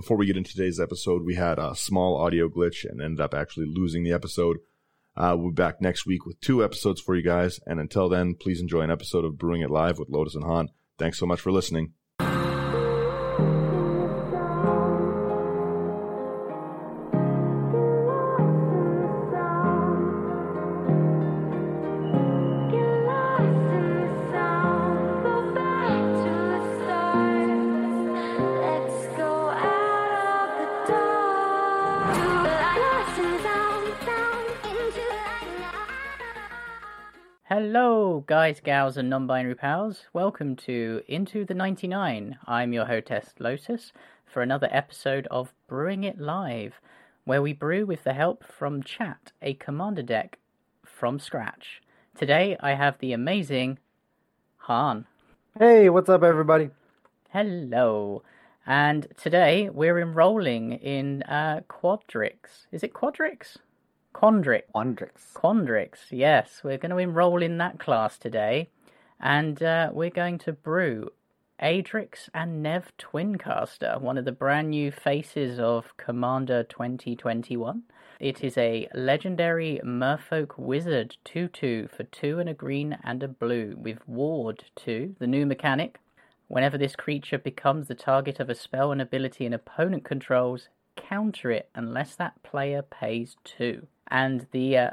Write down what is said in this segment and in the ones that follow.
before we get into today's episode, we had a small audio glitch and ended up actually losing the episode. Uh, we'll be back next week with two episodes for you guys. And until then, please enjoy an episode of Brewing It Live with Lotus and Han. Thanks so much for listening. Guys, gals, and non binary pals. Welcome to Into the 99. I'm your hostess, Lotus, for another episode of Brewing It Live, where we brew with the help from chat a commander deck from scratch. Today, I have the amazing Han. Hey, what's up, everybody? Hello. And today, we're enrolling in uh, Quadrix. Is it Quadrix? Quandrix. Quandrix. Quandrix, yes. We're going to enroll in that class today. And uh, we're going to brew Adrix and Nev Twincaster, one of the brand new faces of Commander 2021. It is a legendary Merfolk Wizard 2 2 for 2 and a green and a blue with Ward 2, the new mechanic. Whenever this creature becomes the target of a spell and ability an opponent controls, counter it unless that player pays 2 and the uh,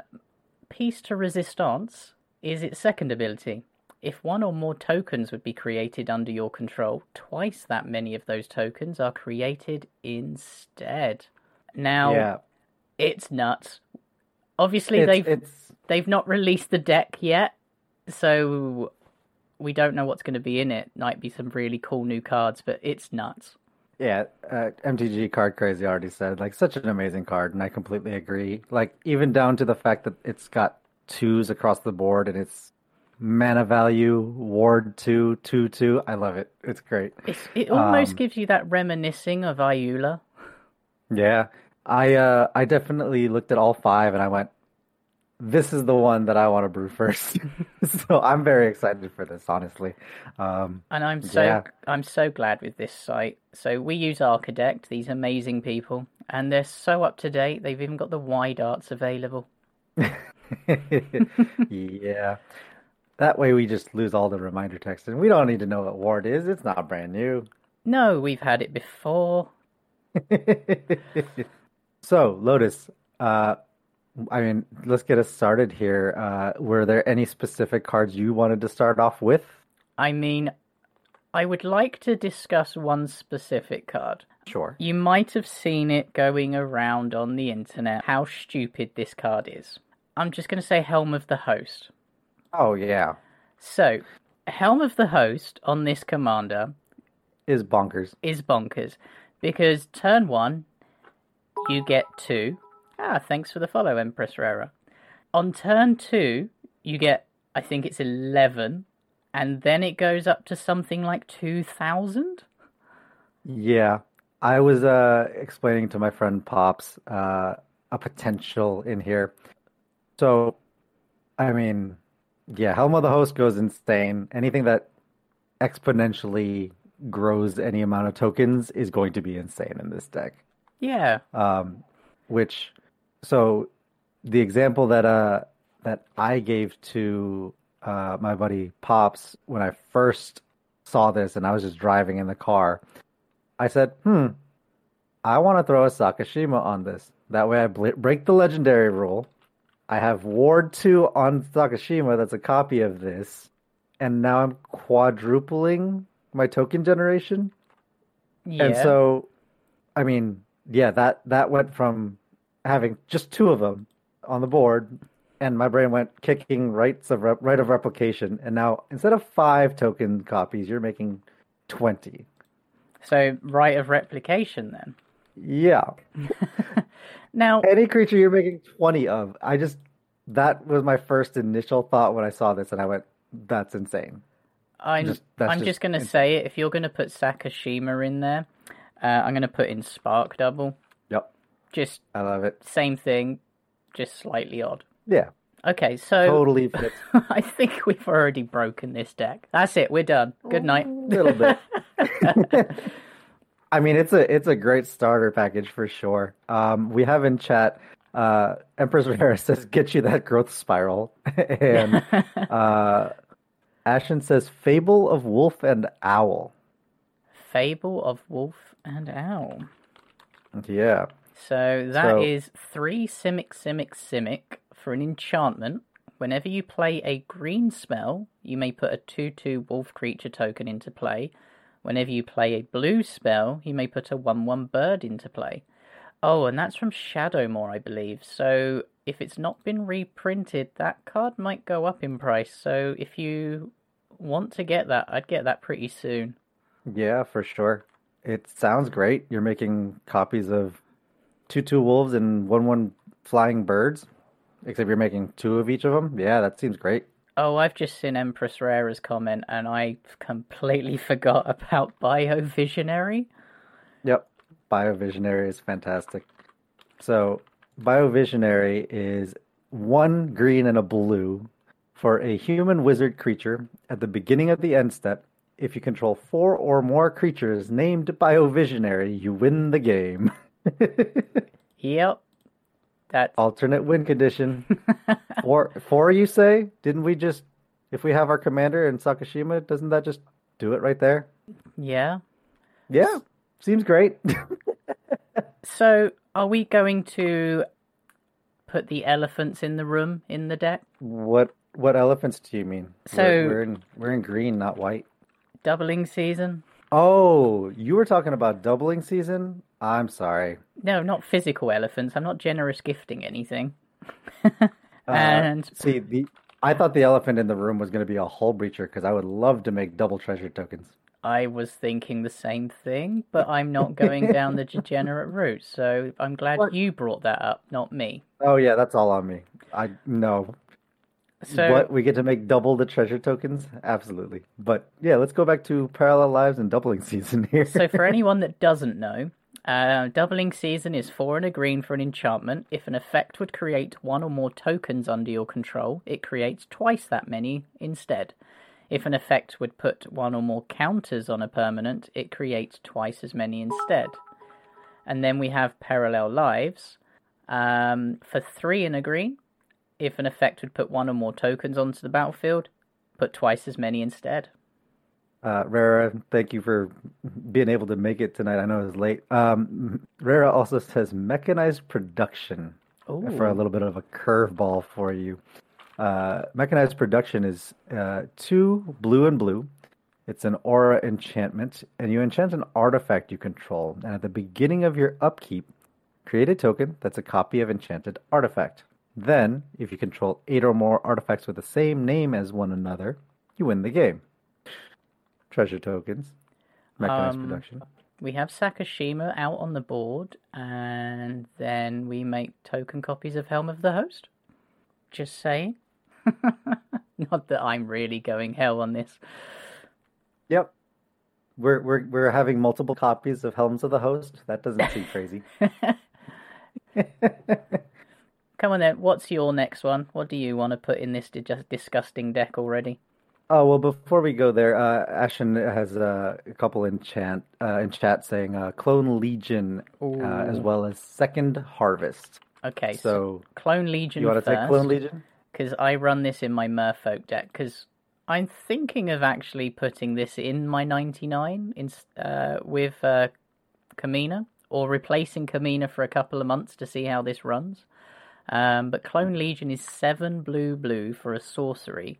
piece to resistance is its second ability. If one or more tokens would be created under your control, twice that many of those tokens are created instead. Now, Yeah, it's nuts. Obviously, it's, they've it's they've not released the deck yet, so we don't know what's going to be in it. Might be some really cool new cards, but it's nuts. Yeah. Uh, MTG card crazy already said like such an amazing card, and I completely agree. Like even down to the fact that it's got twos across the board and it's mana value ward two two two. I love it. It's great. It's, it almost Um, gives you that reminiscing of Iula. Yeah, I uh I definitely looked at all five and I went, this is the one that I want to brew first. so I'm very excited for this, honestly. Um, And I'm so Yeah. I'm so glad with this site. So we use Archidekt, these amazing people, and they're so up to date. They've even got the wide arts available. yeah. That way we just lose all the reminder text and we don't need to know what ward is. It's not brand new. No, we've had it before. So, Lotus, uh, I mean, let's get us started here. Uh, were there any specific cards you wanted to start off with? I mean, I would like to discuss one specific card. Sure. You might have seen it going around on the internet how stupid this card is. I'm just going to say Helm of the Host. Oh, yeah. So, Helm of the Host on this commander Is bonkers. is bonkers because turn one, you get two. Ah, thanks for the follow, Empress Rara. On turn two, you get, I think it's 11, and then it goes up to something like 2,000. Yeah. I was uh, explaining to my friend Pops uh, a potential in here. So, I mean, yeah, Helm of the Host goes insane. Anything that exponentially grows any amount of tokens is going to be insane in this deck. Yeah, Um, which, so the example that uh that I gave to uh my buddy Pops when I first saw this and I was just driving in the car, I said, "Hmm, I want to throw a Sakashima on this. That way I bl- break the legendary rule. I have Ward 2 on Sakashima that's a copy of this, and now I'm quadrupling my token generation." yeah. And so, I mean, yeah, that that went from having just two of them on the board, and my brain went kicking Rites of rep- Rite of Replication, and now instead of five token copies, you're making twenty. so Rite of Replication then. Yeah, Now, any creature you're making twenty of. I just that was my first initial thought when I saw this, and I went, "That's insane." I'm Just- I'm just just going to say it. If you're going to put Sakashima in there, uh, I'm going to put in Spark Double. Just I love it. same thing, just slightly odd. Yeah, Okay, so totally fits. I think we've already broken this deck. That's it. We're done. Good night. A little bit. I mean, it's a it's a great starter package for sure. Um, we have in chat. Uh, Empress Rivera says, "Get you that growth spiral," and uh, Ashen says, "Fable of Wolf and Owl." Fable of Wolf and Owl. Yeah. So that is So- three Simic Simic Simic for an enchantment. Whenever you play a green spell, you may put a 2 2 wolf creature token into play. Whenever you play a blue spell, you may put a 1 1 bird into play. Oh, and that's from Shadowmoor, I believe. So if it's not been reprinted, that card might go up in price. So if you want to get that, I'd get that pretty soon. Yeah, for sure. It sounds great. You're making copies of two two wolves and one one flying birds, except you're making two of each of them. Yeah, that seems great. Oh, I've just seen Empress Rara's comment and I completely forgot about Biovisionary. Yep. Biovisionary is fantastic. So, Biovisionary is one green and a blue for a human wizard creature at the beginning of the end step. If you control four or more creatures named Biovisionary, you win the game. Yep. That Alternate win condition. Four, four, you say? Didn't we just, if we have our commander in Sakashima, doesn't that just do it right there? yeah. Yeah, seems great. So, are we going to put the elephants in the room in the deck? what what elephants do you mean? So- we're, we're in we're in green, not white. Doubling season? Oh, you were talking about doubling season? I'm sorry. No, not physical elephants. I'm not generous gifting anything. Uh, and see, the I thought the elephant in the room was going to be a Hullbreacher because I would love to make double treasure tokens. I was thinking the same thing, but I'm not going down the degenerate route. So I'm glad What? you brought that up, not me. Oh yeah, that's all on me. I no. So what we get to make double the treasure tokens? Absolutely. But yeah, let's go back to parallel lives and doubling season here. So, for anyone that doesn't know, uh, doubling season is four and a green for an enchantment. If an effect would create one or more tokens under your control, it creates twice that many instead. If an effect would put one or more counters on a permanent, it creates twice as many instead. And then we have parallel lives. Um, for three and a green, if an effect would put one or more tokens onto the battlefield, put twice as many instead. Uh, Rara, thank you for being able to make it tonight. I know it was late. Um, Rara also says mechanized production for a little bit of a curveball for you. Uh, mechanized production is uh, two blue and blue. It's an aura enchantment, and you enchant an artifact you control. And at the beginning of your upkeep, create a token that's a copy of enchanted artifact. Then, if you control eight or more artifacts with the same name as one another, you win the game. Treasure tokens, mechanized Um, production. We have Sakashima out on the board, and then we make token copies of Helm of the Host. Just saying. Not that I'm really going hell on this. Yep. We're we're we're having multiple copies of Helms of the Host. That doesn't seem crazy. Come on then, what's your next one? What do you want to put in this di- disgusting deck already? Oh well, before we go there, uh, Ashen has uh, a couple in chat uh, in chat saying uh, Clone Legion uh, as well as Second Harvest. Okay, so, So Clone Legion you want to first. take Clone Legion? because I run this in my Merfolk deck. Because I'm thinking of actually putting this in my 99 in, uh, with uh, Kumena, or replacing Kumena for a couple of months to see how this runs. Um, but Clone Legion is seven blue blue for a sorcery.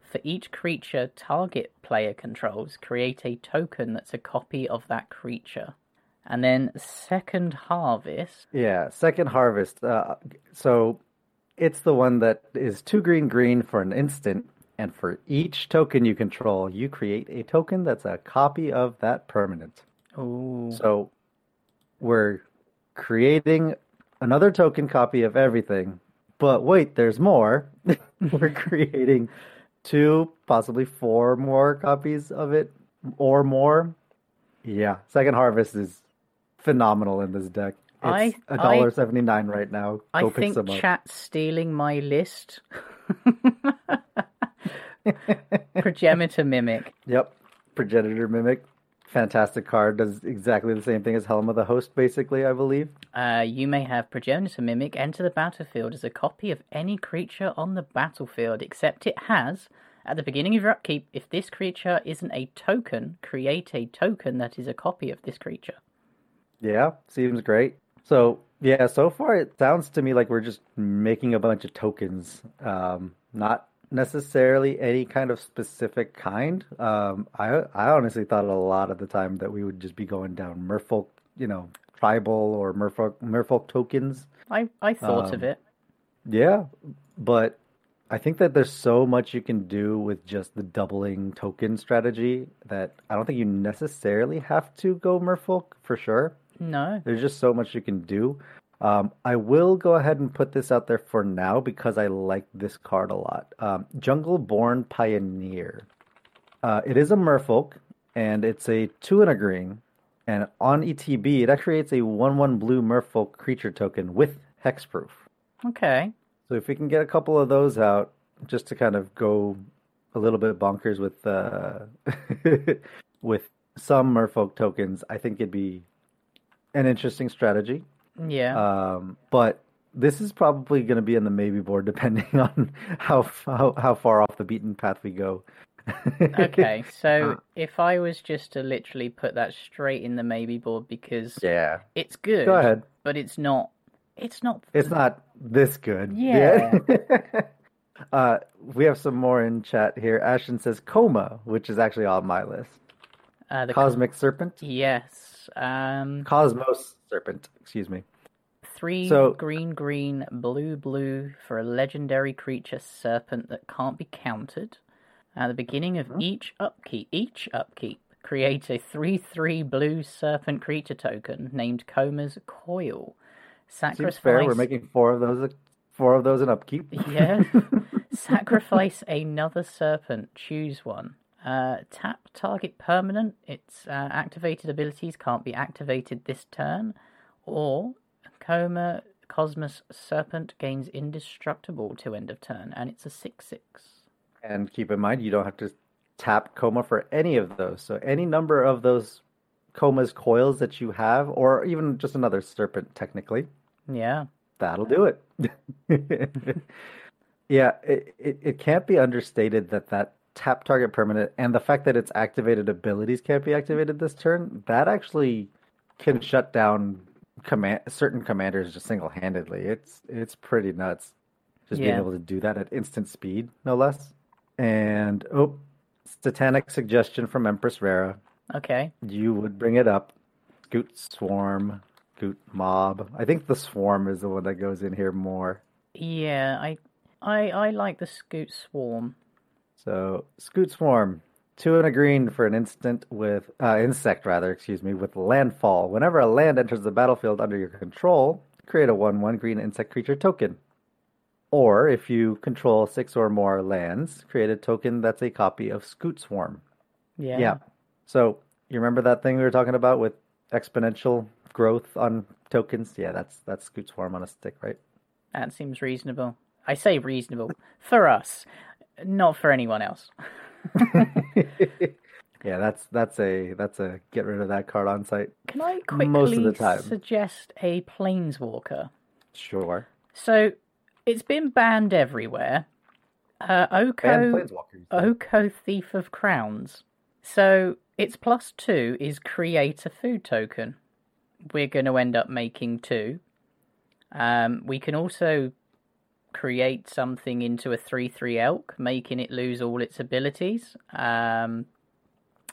For each creature target player controls, create a token that's a copy of that creature. And then Second Harvest. Yeah, Second Harvest. Uh, so it's the one that is two green green for an instant, and for each token you control, you create a token that's a copy of that permanent. Ooh. So we're creating another token copy of everything. But wait, there's more. we're creating two, possibly four more copies of it or more. Yeah, Second Harvest is phenomenal in this deck. It's a dollar seventy nine right now. Go I think chat's stealing my list. Progenitor Mimic. Yep, Progenitor Mimic, fantastic card. Does exactly the same thing as Helm of the Host, basically, I believe. Uh, you may have Progenitor Mimic enter the battlefield as a copy of any creature on the battlefield, except it has, at the beginning of your upkeep, if this creature isn't a token, create a token that is a copy of this creature. Yeah, seems great. So yeah, so far it sounds to me like we're just making a bunch of tokens, um, not necessarily any kind of specific kind. Um, I I honestly thought a lot of the time that we would just be going down merfolk, you know, tribal or merfolk merfolk tokens. I I thought Um, of it. Yeah, but I think that there's so much you can do with just the doubling token strategy that I don't think you necessarily have to go merfolk for sure. No. There's just so much you can do. Um, I will go ahead and put this out there for now because I like this card a lot. Um, Jungle Born Pioneer. Uh, it is a merfolk, and it's a two and a green. And on ETB, it creates a one-one blue merfolk creature token with hexproof. Okay. So if we can get a couple of those out, just to kind of go a little bit bonkers with uh, with some merfolk tokens, I think it'd be an interesting strategy. Yeah. Um, but this is probably going to be in the maybe board, depending on how how, how far off the beaten path we go. okay. So uh, if I was just to literally put that straight in the maybe board because yeah. it's good, Go ahead. but it's not. It's not. It's not this good. Yeah. Uh, we have some more in chat here. Ashton says Koma, which is actually on my list. Uh, the Cosmic Serpent. Yes. Um. Cosmos Serpent. Excuse me. Three So- green, green, blue, blue for a legendary creature serpent that can't be countered. At the beginning of Mhm. each upkeep, each upkeep, create a three-three blue serpent creature token named Koma's Coil. Sacrifice. Seems fair. We're making four of those. Four of those in upkeep. Yeah. Sacrifice another serpent. Choose one. Uh, tap target permanent. Its uh, activated abilities can't be activated this turn. Or Koma Cosmos Serpent gains indestructible to end of turn, and it's a 6 6. and keep in mind, you don't have to tap Koma for any of those. So any number of those Koma's Coils that you have, or even just another serpent, technically, Yeah. that'll do it. yeah, it, it, it can't be understated that that tap target permanent and the fact that its activated abilities can't be activated this turn, that actually can shut down command certain commanders just single handedly. It's it's pretty nuts. Just being able to do that at instant speed, no less. And oh, satanic suggestion from Empress Rara. Okay. You would bring it up. Scute Swarm, Scute Mob. I think the Swarm is the one that goes in here more. Yeah, I, I, I like the Scute Swarm. So Scute Swarm, two and a green for an instant with uh, insect rather, excuse me, with landfall. Whenever a land enters the battlefield under your control, create a one-one green insect creature token. Or if you control six or more lands, create a token that's a copy of Scute Swarm. Yeah. Yeah. So you remember that thing we were talking about with exponential growth on tokens? Yeah, that's that's Scute Swarm on a stick, right? That seems reasonable. I say reasonable for us, not for anyone else. yeah, that's that's a that's a get rid of that card on site. Can I quickly Most of the time. suggest a planeswalker? Sure. So it's been banned everywhere. Uh, Oko. Oko Thief of Crowns. So its plus two is create a food token. We're going to end up making two. Um, we can also create something into a 3 3 elk, making it lose all its abilities. Um,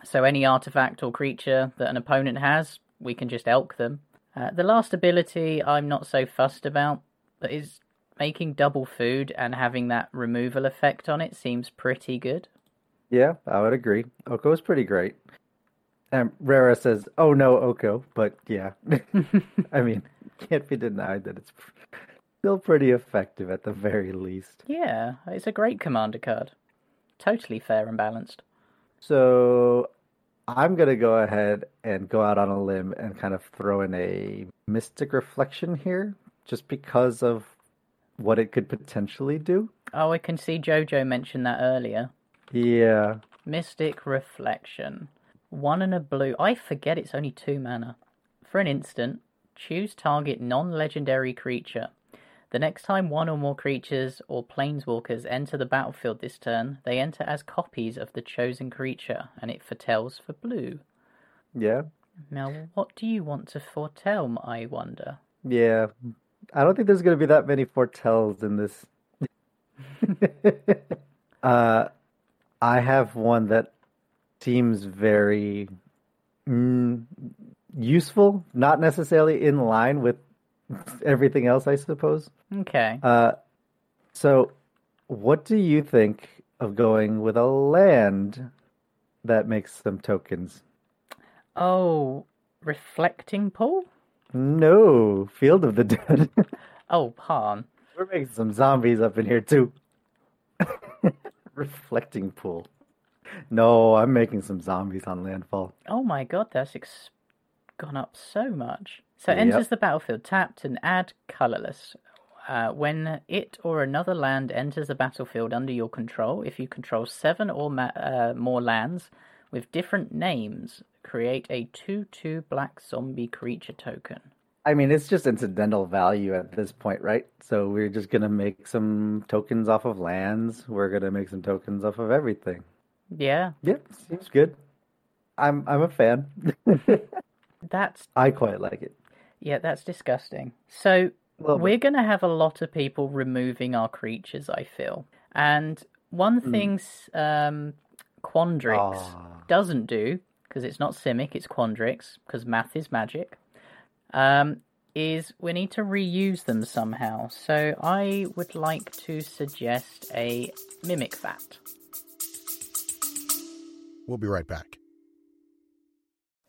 so any artifact or creature that an opponent has, we can just elk them. Uh, the last ability I'm not so fussed about, but is making double food and having that removal effect on it seems pretty good. Yeah, I would agree. Oko's pretty great. And Rara says, "Oh no, Oko," but yeah, I mean, can't be denied that it's still pretty effective at the very least. Yeah, it's a great commander card. Totally fair and balanced. So I'm gonna go ahead and go out on a limb and kind of throw in a mystic reflection here, just because of what it could potentially do. Oh, I can see Jojo mentioned that earlier. Yeah, Mystic Reflection. One and a blue. I forget it's only two mana. For an instant, choose target non legendary creature. The next time one or more creatures or planeswalkers enter the battlefield this turn, they enter as copies of the chosen creature, and it foretells for blue. Yeah. Now, what do you want to foretell, I wonder? Yeah. I don't think there's going to be that many foretells in this. uh, I have one that seems very mm, useful, not necessarily in line with everything else, I suppose. Okay. Uh, so, what do you think of going with a land that makes some tokens? Oh, reflecting pool? No, Field of the Dead. Oh, Pan. We're making some zombies up in here too. Reflecting pool. No, I'm making some zombies on landfall. Oh my god, that's ex- gone up so much. So Yep. enters the battlefield tapped and add colorless. Uh, when it or another land enters the battlefield under your control, if you control seven or ma- uh, more lands with different names, create a 2 2 black zombie creature token. I mean, it's just incidental value at this point, right? So we're just gonna make some tokens off of lands. We're gonna make some tokens off of everything. Yeah, Yep, seems good. I'm I'm a fan. that's I quite like it. Yeah, that's disgusting. So Well, We're going to have a lot of people removing our creatures, I feel. And one thing um, Quandrix Ah. doesn't do, because it's not Simic, it's Quandrix, because math is magic, um, is we need to reuse them somehow. So I would like to suggest a Mimic Vat. We'll be right back.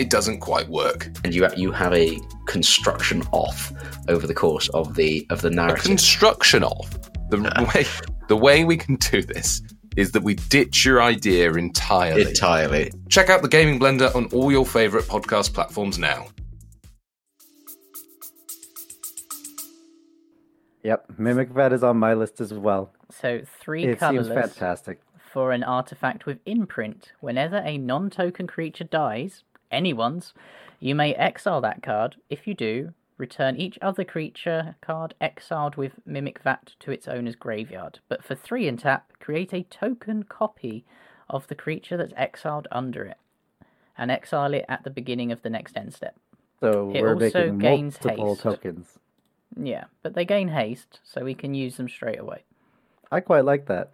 it doesn't quite work. And you you have a construction off over the course of the of the A narrative. construction of the way the way we can do this is that we ditch your idea entirely. Entirely. Check out the Gaming Blender on all your favorite podcast platforms now. Yep, Mimic Vat is on my list as well. So three It colorless seems fantastic. for an artifact with imprint. Whenever a non token creature dies, anyone's, you may exile that card. If you do, return each other creature card exiled with Mimic Vat to its owner's graveyard. But for three in tap, create a token copy of the creature that's exiled under it. And exile it at the beginning of the next end step. So It we're also making gains multiple haste. tokens. Yeah, but they gain haste, so we can use them straight away. I quite like that.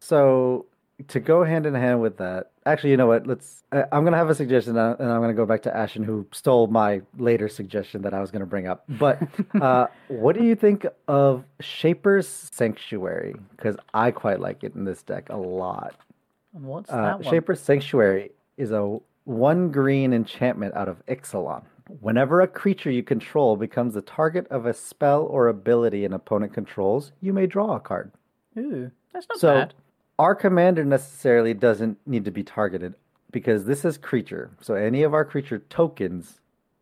So to go hand in hand with that, actually, you know what? Let's. I- I'm gonna have a suggestion, uh, and I'm gonna go back to Ashen, who stole my later suggestion that I was gonna bring up. But uh, what do you think of Shaper's Sanctuary? Because I quite like it in this deck a lot. And what's Uh, that one? Shaper's Sanctuary is a one green enchantment out of Ixalan. Whenever a creature you control becomes the target of a spell or ability an opponent controls, you may draw a card. Ooh, that's not So bad. Our commander necessarily doesn't need to be targeted because this is creature. So any of our creature tokens,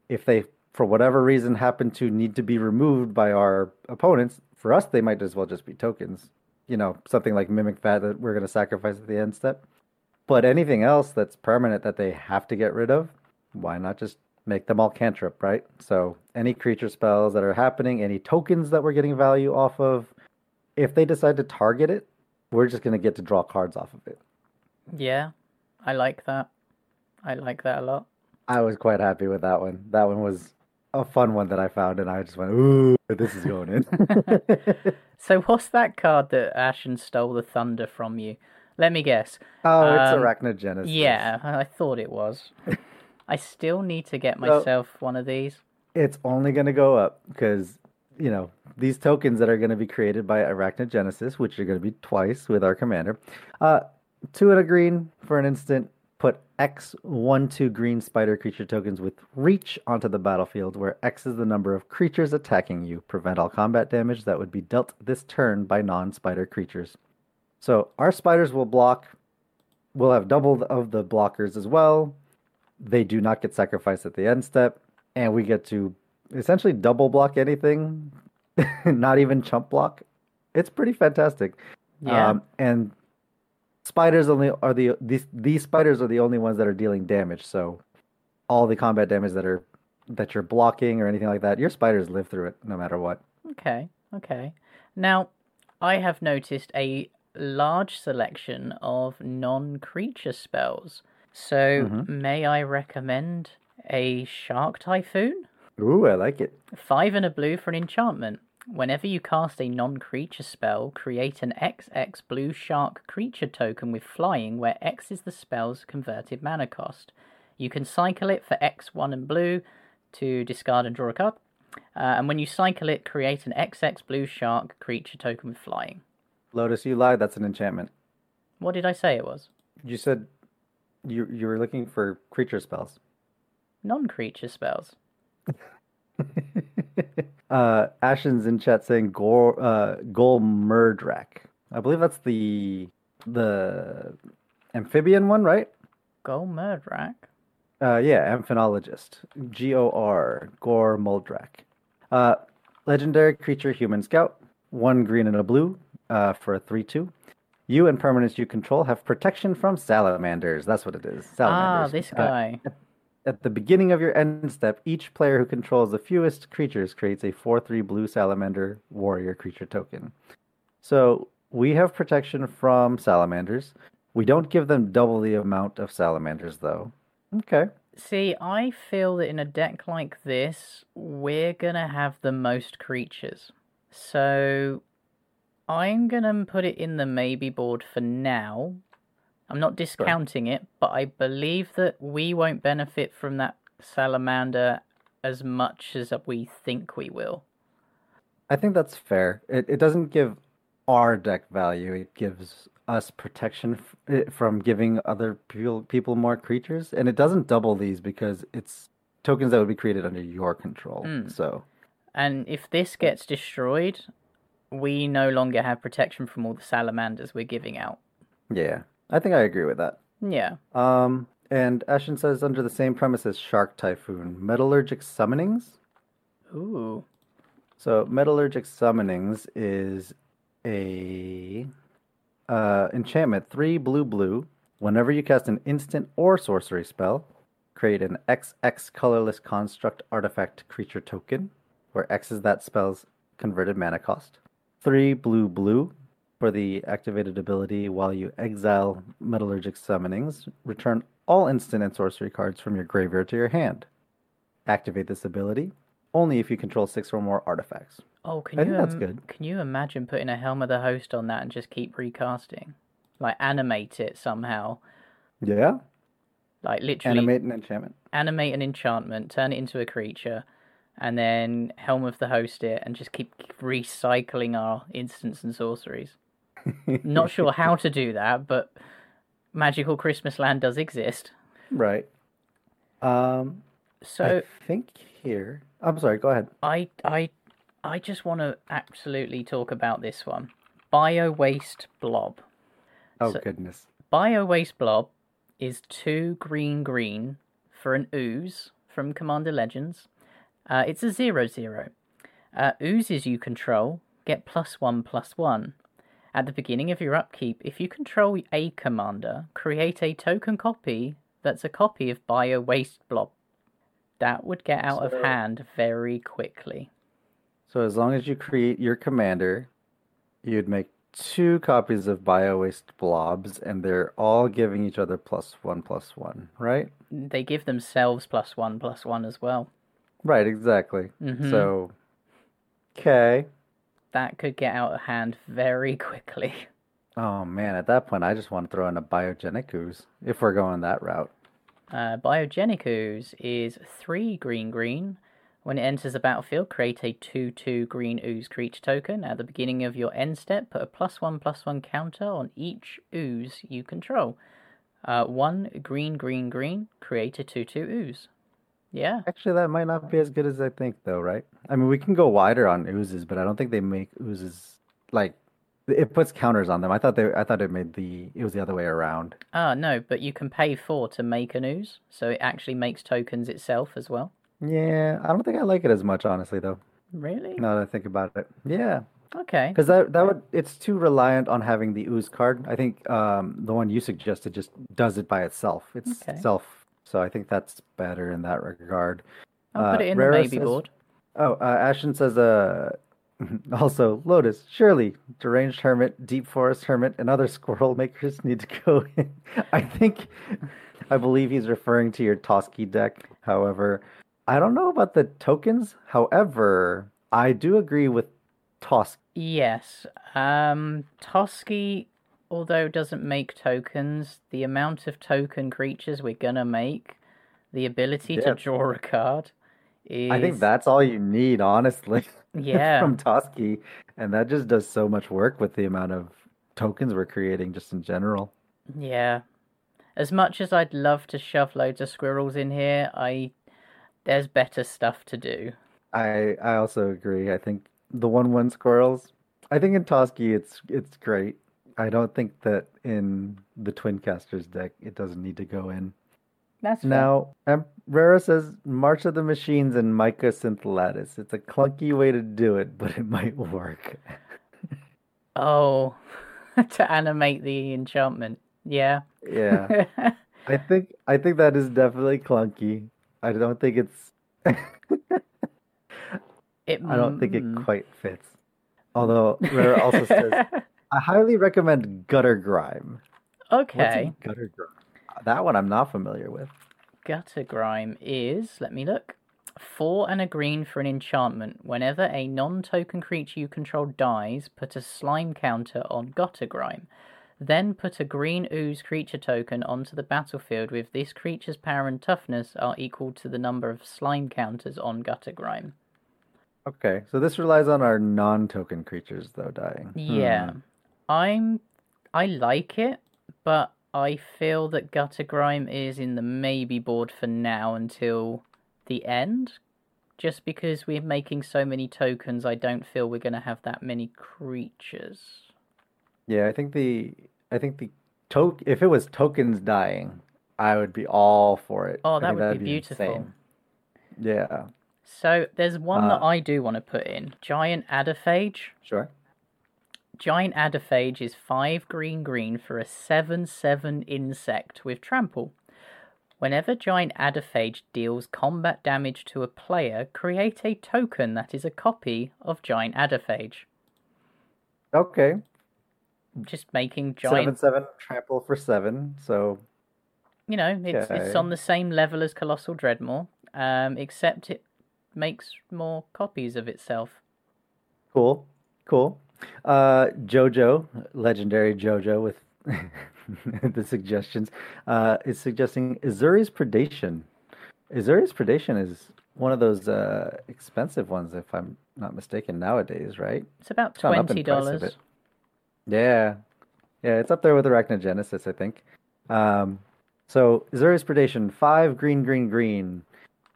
if they for whatever reason happen to need to be removed by our opponents, for us they might as well just be tokens. You know, something like Mimic Vat that we're going to sacrifice at the end step. But anything else that's permanent that they have to get rid of, why not just make them all cantrip, right? So any creature spells that are happening, any tokens that we're getting value off of, if they decide to target it, we're just gonna get to draw cards off of it. Yeah, I like that. I like that a lot. I was quite happy with that one. That one was a fun one that I found, and I just went, "Ooh, this is going in." So what's that card that Ashen stole the thunder from you? Let me guess. oh, it's Um, Arachnogenesis. Yeah, I thought it was. I still need to get So- myself one of these. it's only gonna go up because you know these tokens that are going to be created by Arachnogenesis, which are going to be twice with our commander. Uh, two and a green for an instant. put X one two green spider creature tokens with reach onto the battlefield, where X is the number of creatures attacking you. Prevent all combat damage that would be dealt this turn by non-spider creatures. So our spiders will block. We'll have double of the blockers as well. They do not get sacrificed at the end step, and we get to essentially double block anything, not even chump block. It's pretty fantastic. Yeah. Um, and spiders only are the these these spiders are the only ones that are dealing damage. So all the combat damage that are that you're blocking or anything like that, your spiders live through it no matter what. Okay, okay. Now, I have noticed a large selection of non creature spells. So, Mhm. may I recommend a Shark Typhoon? Ooh, I like it. Five and a blue for an enchantment. Whenever you cast a non creature spell, create an XX blue shark creature token with flying, where X is the spell's converted mana cost. You can cycle it for X1 and blue to discard and draw a card. Uh, and when you cycle it, create an XX blue shark creature token with flying. Lotus, you lied. That's an enchantment. What did I say it was? You said you you were looking for creature spells. Non creature spells. uh, Ashen's in chat saying Gor uh, Gor Muldrak. I believe that's the the amphibian one, right? Gor Muldrak. Uh, yeah, amphinologist. G O R Gor Muldrak. Uh, legendary creature, human scout. One green and a blue uh, for a three-two. You and permanents you control have protection from salamanders. That's what it is. Ah, Salamanders. this Uh, guy. At the beginning of your end step, each player who controls the fewest creatures creates a 4 3 blue salamander warrior creature token. So we have protection from salamanders. We don't give them double the amount of salamanders, though. Okay. See, I feel that in a deck like this, we're gonna have the most creatures. So I'm gonna put it in the maybe board for now. I'm not discounting it, but I believe that we won't benefit from that salamander as much as we think we will. I think that's fair. It, it doesn't give our deck value, it gives us protection f- eh, from giving other people, people more creatures. And it doesn't double these because it's tokens that would be created under your control. Mm. So. And if this gets destroyed, we no longer have protection from all the salamanders we're giving out. Yeah, I think I agree with that. Yeah. Um, and Ashen says under the same premise as Shark Typhoon, Metallurgic Summonings. Ooh. So Metallurgic Summonings is a uh, enchantment, three blue blue. Whenever you cast an instant or sorcery spell, create an XX colorless construct artifact creature token, where X is that spell's converted mana cost. Three blue blue for the activated ability while you exile Metallurgic Summonings, return all instant and sorcery cards from your graveyard to your hand. Activate this ability only if you control six or more artifacts. Oh, can I you think that's im- good. Can you imagine putting a Helm of the Host on that and just keep recasting, like animate it somehow, Yeah, like literally animate an enchantment. animate an enchantment, turn it into a creature, and then Helm of the Host it, and just keep recycling our instants and sorceries. Not sure how to do that, but Magical Christmas Land does exist. Right. Um, So I think here. I'm sorry. Go ahead. I I I just want to absolutely talk about this one. Bio Waste Blob. Oh So- goodness. Bio Waste Blob is two green green for an ooze from Commander Legends. Uh, it's a zero zero. Uh, oozes you control get plus one plus one. At the beginning of your upkeep, if you control a commander, create a token copy that's a copy of Bio Waste Blob. That would get out So- of hand very quickly. So as long as you create your commander, you'd make two copies of Bio Waste Blobs, and they're all giving each other plus one plus one. Right. They give themselves plus one plus one as well. Right. Exactly. Mhm. So. Okay. That could get out of hand very quickly. Oh man, at that point, I just want to throw in a biogenic ooze if we're going that route. Uh, Biogenic Ooze is 3 green green. When it enters the battlefield, create a 2 2 green ooze creature token. At the beginning of your end step, put a plus 1 plus 1 counter on each ooze you control. Uh, one green, green, green. Create a two-two ooze. Yeah. Actually, that might not be as good as I think, though, right? I mean, we can go wider on oozes, but I don't think they make oozes like it puts counters on them. I thought they, I thought it made the it was the other way around. Ah, no, but you can pay four to make an ooze, so it actually makes tokens itself as well. Yeah, I don't think I like it as much, honestly, though. Really? Now that I think about it, yeah, Okay. because that that would it's too reliant on having the ooze card. I think um, the one you suggested just does it by itself. It's Okay. self, so I think that's better in that regard. I'll put uh, it in the Rara maybe says- board. Oh, uh, Ashton says, uh, also, Lotus, Shirley, Deranged Hermit, Deep Forest Hermit, and other squirrel makers need to go in. I think, I believe he's referring to your Toski deck. However, I don't know about the tokens. However, I do agree with Tosk. Yes. Um, Toski, although doesn't make tokens, the amount of token creatures we're gonna make, the ability to draw a card, is I think that's all you need, honestly, yeah. from Toski. And that just does so much work with the amount of tokens we're creating just in general. Yeah. As much as I'd love to shove loads of squirrels in here, I there's better stuff to do. I I also agree. I think the one one squirrels. I think in Toski it's it's great. I don't think that in the Twin Casters deck it doesn't need to go in. That's fair. Now, Rara says March of the Machines and Mycosynth Lattice. It's a clunky way to do it, but it might work. Oh, to animate the enchantment. Yeah. Yeah. I think I think that is definitely clunky. I don't think it's it, I don't think it quite fits. Although Rara also says I highly recommend Gutter Grime. Okay. gutter grime? That one I'm not familiar with. Gutter Grime is, let me look, four and a green for an enchantment. Whenever a non token creature you control dies, put a slime counter on Gutter Grime. Then put a green ooze creature token onto the battlefield with this creature's power and toughness are equal to the number of slime counters on Gutter Grime. Okay, so this relies on our non-token creatures though dying. Yeah. Hmm. I'm I like it, but I feel that Gutter Grime is in the maybe board for now until the end. Just because we're making so many tokens, I don't feel we're gonna have that many creatures. Yeah, I think the I think the to if it was tokens dying, I would be all for it. Oh, that would that'd be beautiful. insane. Yeah, So there's one that Uh, I do want to put in. Giant Adephage. sure. Giant Adephage is 5 green green for a 7 7 insect with trample. Whenever Giant Adephage deals combat damage to a player, create a token that is a copy of Giant Adephage. Okay, Just making Giant. seven 7 trample for seven. So You know, it's, it's on the same level as Colossal Dreadmaw, um, except it makes more copies of itself. cool, cool. Uh, Jojo, legendary Jojo with the suggestions, uh, is suggesting Ezuri's Predation. Ezuri's Predation is one of those uh, expensive ones, if I'm not mistaken, nowadays, right? It's about It's gone up in twenty dollars. Yeah, yeah, it's up there with Arachnogenesis, I think. Um, so Ezuri's Predation, five green, green, green.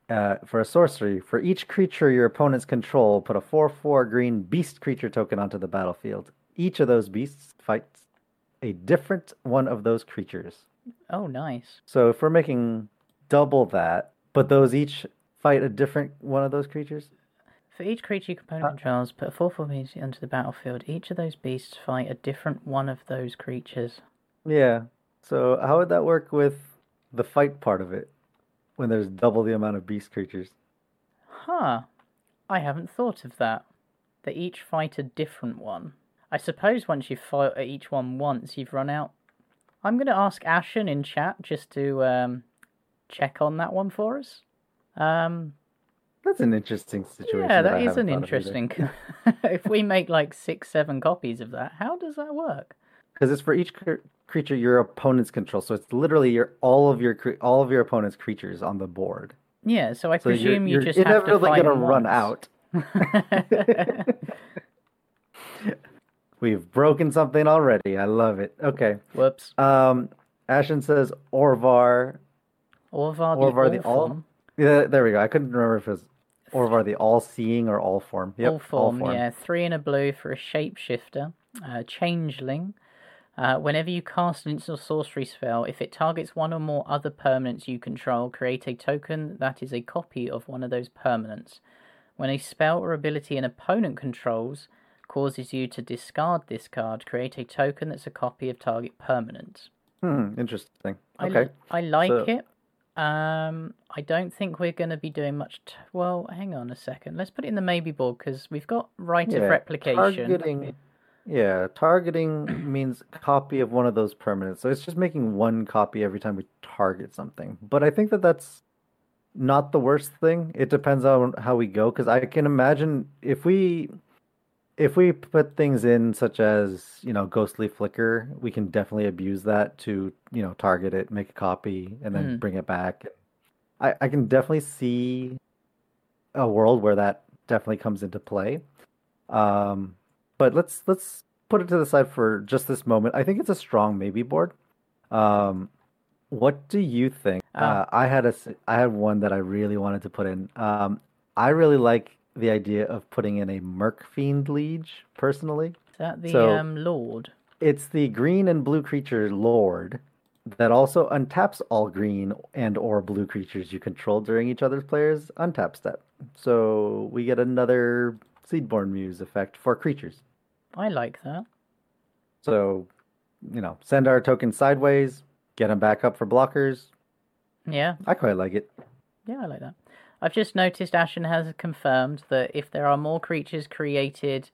Uh, for a sorcery, for each creature your opponents control, put a 4 4 green beast creature token onto the battlefield. Each of those beasts fights a different one of those creatures. Oh, nice. So if we're making double that, but those each fight a different one of those creatures? For each creature your opponent Uh, controls, put a 4 4 beast onto the battlefield. Each of those beasts fight a different one of those creatures. Yeah. So how would that work with the fight part of it when there's double the amount of beast creatures? Huh. I haven't thought of that. They each fight a different one. I suppose once you've fought each one once, you've run out. I'm going to ask Ashen in chat just to um, check on that one for us. Um, That's an interesting situation. yeah, that that is an thought of either. interesting. if we make like six, seven copies of that, how does that work? Because it's for each creature your opponents control, so it's literally your all of your all of your opponent's creatures on the board. Yeah, so I So you're, presume you you're just have to inevitably gonna them run out. We've broken something already. I love it. Okay. Whoops. Um, Ashen says Orvar. Orvar the Orvar the All All. Form. Yeah, there we go. I couldn't remember if it was Orvar the All Seeing or All Form. Yep, all form, yeah. Three in a blue for a shapeshifter. Uh, changeling. Uh, whenever you cast an instant or sorcery spell, if it targets one or more other permanents you control, create a token that is a copy of one of those permanents. When a spell or ability an opponent controls causes you to discard this card, create a token that's a copy of target permanent. Hmm, interesting. I, Okay. I like so- it. Um, I don't think we're going to be doing much. T- well, hang on a second. Let's put it in the maybe board because we've got Rite of Yeah, replication. Targeting. Yeah, targeting means copy of one of those permanents. So it's just making one copy every time we target something. But I think that that's not the worst thing. It depends on how we go because I can imagine if we if we put things in such as, you know, ghostly flicker, we can definitely abuse that to, you know, target it, make a copy and then Mm. bring it back. I I can definitely see a world where that definitely comes into play. Um, but let's let's put it to the side for just this moment. I think it's a strong maybe board. Um, what do you think? Oh. Uh, I had a I had one that I really wanted to put in. Um, I really like the idea of putting in a Murkfiend Liege personally. Is that the So- um, Lord? It's the green and blue creature Lord that also untaps all green and or blue creatures you control during each other's players untap step. So we get another Seedborn Muse effect for creatures. I like that. So, you know, send our token sideways, get them back up for blockers. Yeah, I quite like it. yeah, I like that. I've just noticed Ashen has confirmed that if there are more creatures created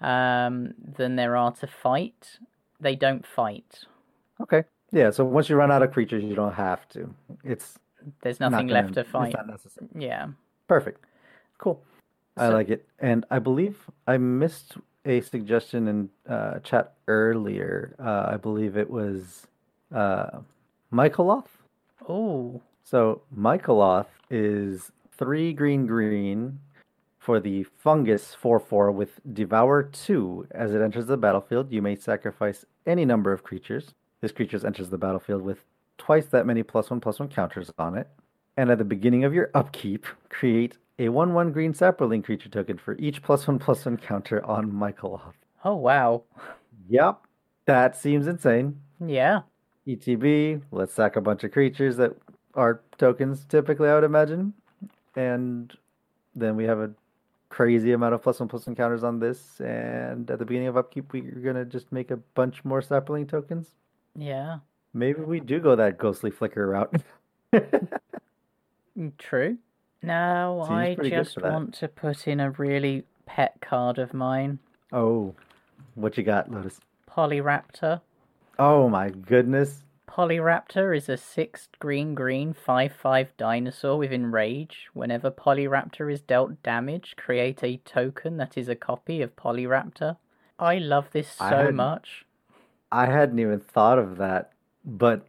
um, than there are to fight, they don't fight. Okay. Yeah, so once you run out of creatures, you don't have to. It's There's not nothing gonna- left to it's fight. not necessary. Yeah. Perfect. Cool. I like it. And I believe I missed a suggestion in uh, chat earlier. Uh, I believe it was uh, Mycoloth. Oh, So Mycoloth is three green green for the fungus 4 4 with Devour 2. As it enters the battlefield, you may sacrifice any number of creatures. This creature enters the battlefield with twice that many plus 1 plus 1 counters on it. And at the beginning of your upkeep, create a 1 1 green saproling creature token for each plus 1 plus 1 counter on Mycoloth. oh wow. Yep, that seems insane. Yeah. ETB, let's sack a bunch of creatures that are tokens typically, I would imagine. And then we have a crazy amount of plus one plus one counters on this. And at the beginning of upkeep, we're going to just make a bunch more sapling tokens. Yeah. Maybe we do go that ghostly flicker route. Mm, True. Now Seems I pretty good just for that. want to put in a really pet card of mine, oh, what you got, Lotus? Polyraptor. Oh my goodness. Polyraptor is a 6 green green 5 5 dinosaur with Enrage. Whenever Polyraptor is dealt damage, create a token that is a copy of Polyraptor. I love this I so hadn't- much. I hadn't even thought of that. But,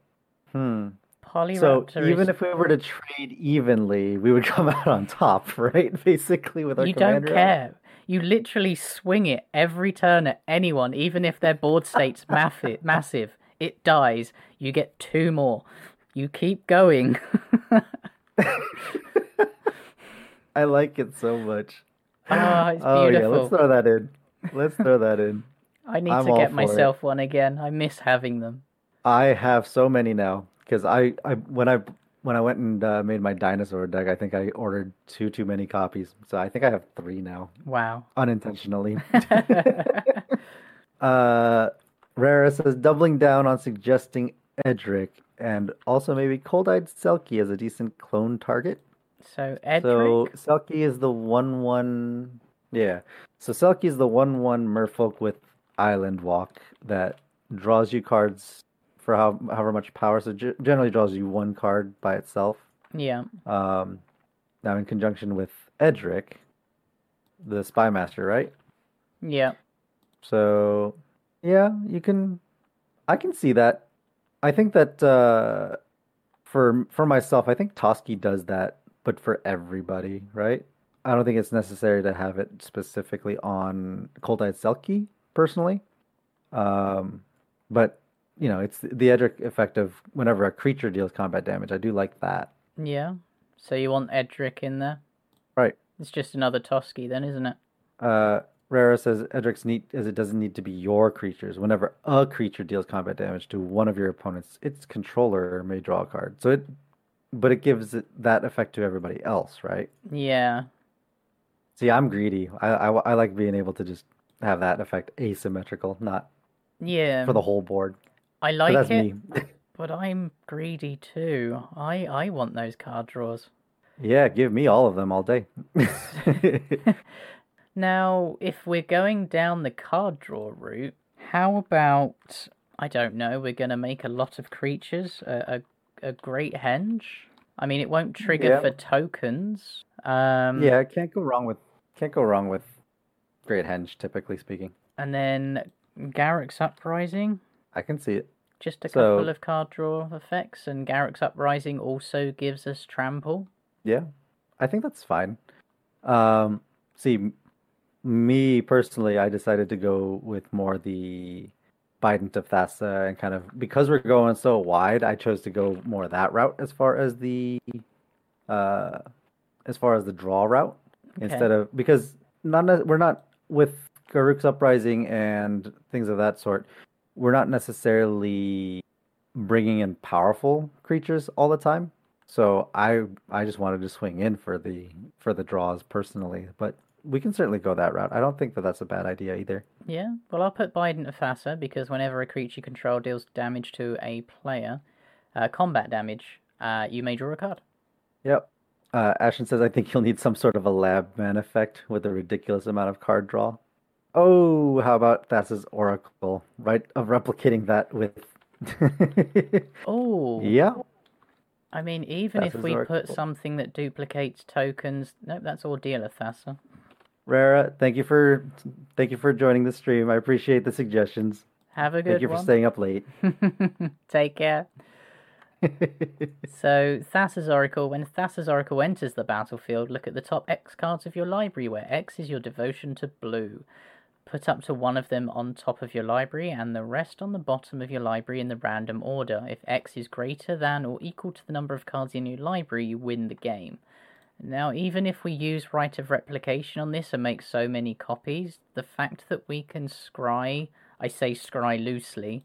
hmm. So even if we were to trade evenly, we would come out on top, right? Basically, with our You don't out. care. You literally swing it every turn at anyone, even if their board state's massive. massive. It dies. You get two more. You keep going. I like it so much. Ah, it's beautiful. Oh yeah, let's throw that in. Let's throw that in. I need I'm to get for it. myself one again. I miss having them. I have so many now because I, I when I when I went and uh, made my dinosaur deck, I think I ordered two too many copies. So I think I have three now, Wow. unintentionally. uh, Rara says doubling down on suggesting Edric and also maybe Cold-Eyed Selkie as a decent clone target. So Edric, So Selkie is the one one yeah. So Selkie is the one one merfolk with island walk that draws you cards for how however much power. So ge- generally draws you one card by itself. yeah, Um now in conjunction with Edric, the spy master, right? yeah, So yeah, you can I can see that. I think that uh for for myself, I think Toski does that, but for everybody, right? I don't think it's necessary to have it specifically on Cold Eyed Selkie, personally. Um but you know, it's the Edric effect of whenever a creature deals combat damage. I do like that. Yeah. So you want Edric in there? Right. It's just another Toski then, isn't it? Uh, Rara says Edric's neat as it doesn't need to be your creatures. Whenever a creature deals combat damage to one of your opponents, its controller may draw a card. So it, but it gives it that effect to everybody else, right? Yeah. See, I'm greedy. I, I, I like being able to just have that effect asymmetrical, not Yeah. for the whole board. I like it, but I'm greedy too. I I want those card draws. yeah, give me all of them all day. Now, if we're going down the card draw route, how about I don't know, we're going to make a lot of creatures, a, a, a great henge? I mean, it won't trigger Yeah. for tokens. Um, yeah, can't go wrong with can't go wrong with Great Henge, typically speaking. And then Garruk's Uprising, I can see it. just a So- couple of card draw effects, and Garruk's Uprising also gives us trample. Yeah, I think that's fine. Um, see, me personally, I decided to go with more the Bident of Thassa and kind of because we're going so wide, I chose to go more that route as far as the uh as far as the draw route instead of because not we're not with Garruk's Uprising and things of that sort. We're not necessarily bringing in powerful creatures all the time. So I I just wanted to swing in for the for the draws personally, but we can certainly go that route. I don't think that that's a bad idea either. Yeah, well, I'll put Bident of Thassa because whenever a creature you control deals damage to a player, uh, combat damage, uh, you may draw a card. Yep. Uh, Ashton says I think you'll need some sort of a lab man effect with a ridiculous amount of card draw. Oh, how about Thassa's Oracle, right? Of replicating that with. Oh, yeah. I mean, even if Thassa's we put something that duplicates tokens, nope, that's Ordeal of Thassa. Rara, thank you for thank you for joining the stream. I appreciate the suggestions. Have a good Thank you for staying up late. Take care. So, Thassa's Oracle. When Thassa's Oracle enters the battlefield, look at the top X cards of your library, where X is your devotion to blue. Put up to one of them on top of your library and the rest on the bottom of your library in the random order. If X is greater than or equal to the number of cards in your library, you win the game. Now, even if we use Rite of Replication on this and make so many copies, the fact that we can scry, I say scry loosely,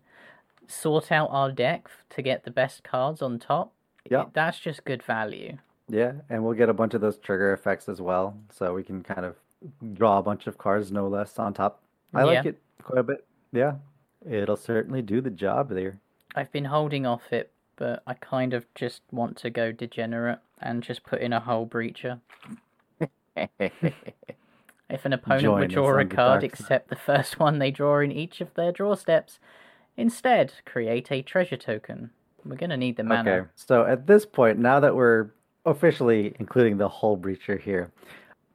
sort out our deck to get the best cards on top, Yeah. that's just good value. Yeah, and we'll get a bunch of those trigger effects as well, so we can kind of draw a bunch of cards, no less, on top. I like it quite a bit. Yeah, it'll certainly do the job there. I've been holding off it, but I kind of just want to go degenerate and just put in a Hullbreacher. If an opponent Join would draw a the card except the first one they draw in each of their draw steps, instead create a treasure token. We're gonna need the mana. Okay, so at this point, now that we're officially including the Hullbreacher here,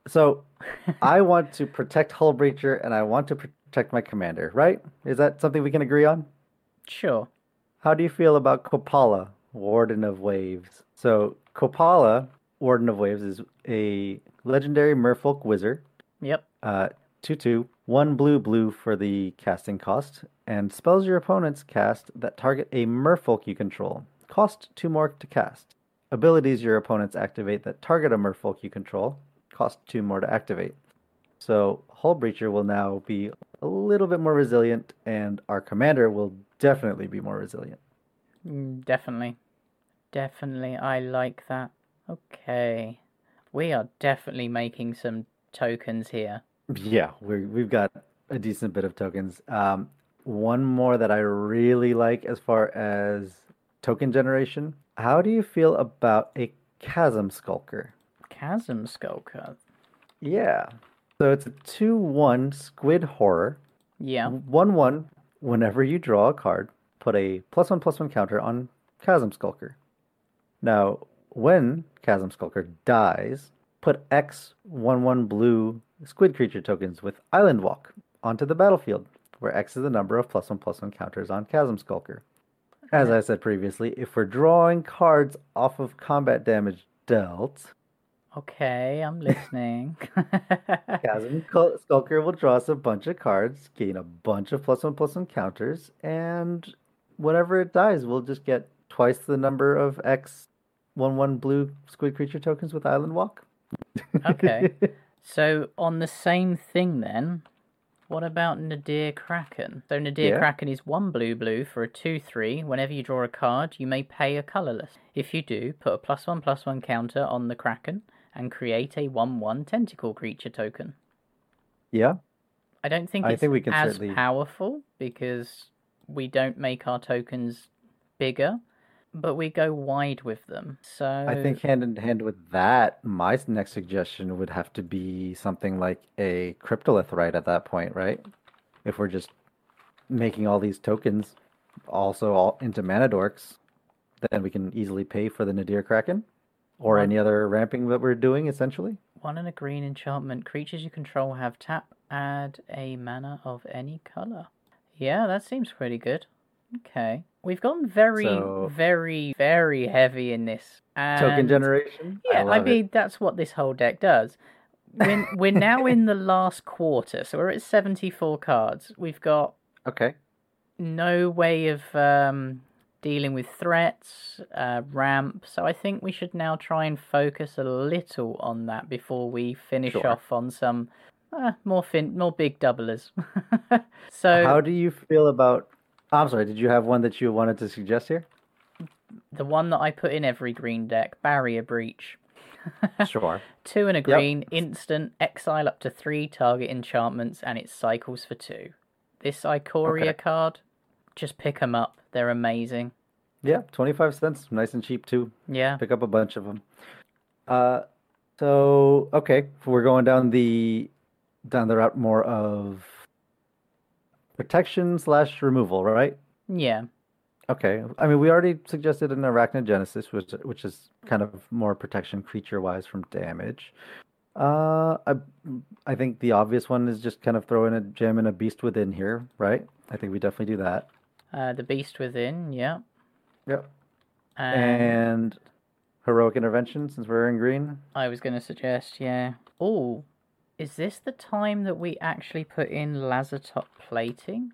so I want to protect Hullbreacher and I want to protect my commander, right? Is that something we can agree on? Sure. How do you feel about Kopala, Warden of Waves? So, Kopala, Warden of Waves, is a legendary merfolk wizard. Yep. Uh, 2 2, 1 blue blue for the casting cost, and spells your opponents cast that target a merfolk you control. Cost 2 more to cast. Abilities your opponents activate that target a merfolk you control. Cost 2 more to activate. So, Hullbreacher will now be a little bit more resilient, and our commander will definitely be more resilient. Mm, Definitely. Definitely. I like that. Okay. We are definitely making some tokens here. Yeah, we we've got a decent bit of tokens. Um, one more that I really like as far as token generation. How do you feel about a chasm skulker? Chasm Skulker. Yeah. So it's a 2 1 squid horror. Yeah. 1 1. Whenever you draw a card, put a plus 1 plus 1 counter on Chasm Skulker. Now, when Chasm Skulker dies, put X 1 1 blue squid creature tokens with Island Walk onto the battlefield, where X is the number of plus 1 plus 1 counters on Chasm Skulker. As I said previously, if we're drawing cards off of combat damage dealt, Okay, I'm listening. Chasm Skulker will draw us a bunch of cards, gain a bunch of plus one plus one counters, and whenever it dies, we'll just get twice the number of X one one blue squid creature tokens with Island Walk. Okay. So on the same thing then, what about Nadir Kraken? So Nadir Yeah. Kraken is one blue blue for a two three. Whenever you draw a card, you may pay a colourless. If you do, put a plus one plus one counter on the Kraken and create a one one tentacle creature token. yeah. I don't think I it's think we can as certainly- powerful because we don't make our tokens bigger, but we go wide with them. So I think hand in hand with that, my next suggestion would have to be something like a Cryptolith Rite at that point, right? If we're just making all these tokens also all into mana dorks, then we can easily pay for the Nadir Kraken or One- any other ramping that we're doing essentially. One in a green enchantment. Creatures you control have tap, add a mana of any color. Yeah, that seems pretty good. Okay. We've gone very, So- very, very heavy in this. Token generation. Yeah, I, it. mean, that's what this whole deck does. We're, we're now in the last quarter, so we're at 74 cards. We've got Okay. no way of um, dealing with threats, uh, ramp. So I think we should now try and focus a little on that before we finish Sure. off on some uh, more fin- more big doublers. so How do you feel about I'm sorry, did you have one that you wanted to suggest here? the one that I put in every green deck, Barrier Breach. Sure. Two and a green, instant, exile up to three target enchantments, and it cycles for two. This Ikoria Okay. card, just pick them up. They're amazing. Yeah, 25 cents, nice and cheap too. Yeah. pick up a bunch of them. Uh, so okay, we're going down the down the route more of protection slash removal, right? Yeah. Okay. I mean, we already suggested an Arachnogenesis, which which is kind of more protection creature wise from damage. Uh, I I think the obvious one is just kind of throw in a gem and a beast within here, right? I think we definitely do that. Uh, the Beast Within, yeah. Yep. And And heroic intervention, since we're in green. I was going to suggest, yeah. Oh, is this the time that we actually put in Lazotep plating?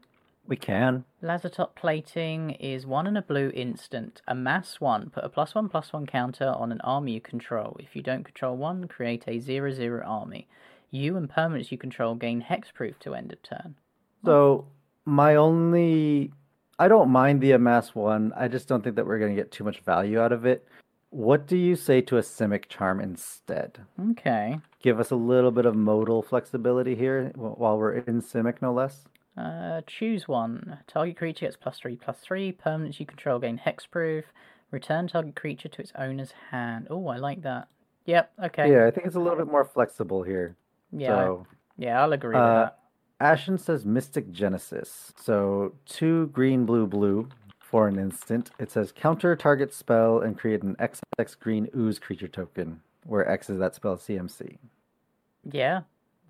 We can. Lazotep plating is one and a blue instant. A mass one. Put a plus one plus one counter on an army you control. If you don't control one, create a zero zero army. You and permanents you control gain hexproof to end of turn. So my only, I don't mind the amass one. I just don't think that we're going to get too much value out of it. What do you say to a Simic Charm instead? Okay. Give us a little bit of modal flexibility here while we're in Simic, no less. Uh, choose one. Target creature gets plus three plus three. Permanents you control gain hexproof. Return target creature to its owner's hand. Oh, I like that. Yep. Okay. Yeah, I think it's a little bit more flexible here. Yeah. So Yeah, I'll agree with Uh, that. Ashen says Mystic Genesis. So two green, blue, blue for an instant. It says counter target spell and create an XX green ooze creature token, where X is that spell CMC. Yeah.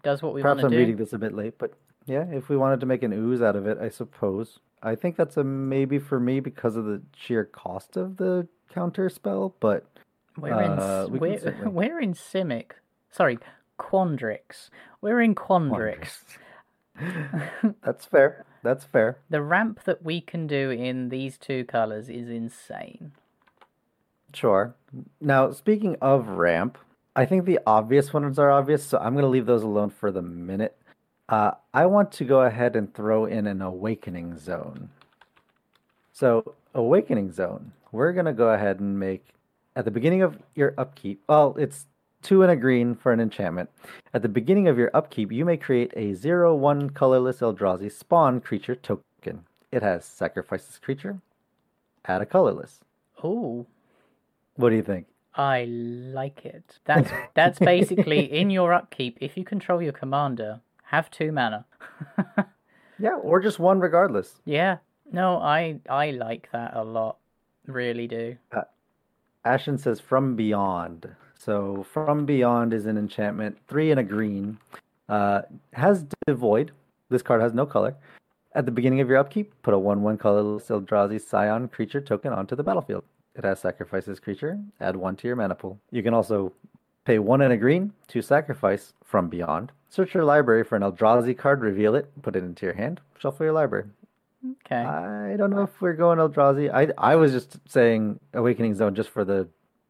Does what we Perhaps want I'm do. reading this a bit late, but yeah, if we wanted to make an ooze out of it, I suppose. I think that's a maybe for me because of the sheer cost of the counter spell, but We're in Uh, s- we we're, certainly- we're in Simic. Sorry, Quandrix. We're in Quandrix. that's fair. That's fair. The ramp that we can do in these two colors is insane. Sure. Now, speaking of ramp, I think the obvious ones are obvious, so I'm going to leave those alone for the minute. Uh, I want to go ahead and throw in an awakening zone. So, awakening zone, we're going to go ahead and make at the beginning of your upkeep. Well, it's two and a green for an enchantment. At the beginning of your upkeep, you may create a 0 1 colorless Eldrazi spawn creature token. It has sacrifice this creature, add a colorless. Oh, What do you think? I like it. That's that's basically in your upkeep. If you control your commander, have two mana. Yeah, or just one regardless. yeah. No, I I like that a lot. Really do. Uh, Ashen says from beyond. So from beyond is an enchantment, three and a green. Uh, has devoid. This card has no color. At the beginning of your upkeep, put a one-one colorless Eldrazi Scion creature token onto the battlefield. It has sacrifice this creature. Add one to your mana pool. You can also pay one and a green to sacrifice from beyond. Search your library for an Eldrazi card, reveal it, put it into your hand, shuffle your library. Okay. I don't know if we're going Eldrazi. I I was just saying Awakening Zone just for the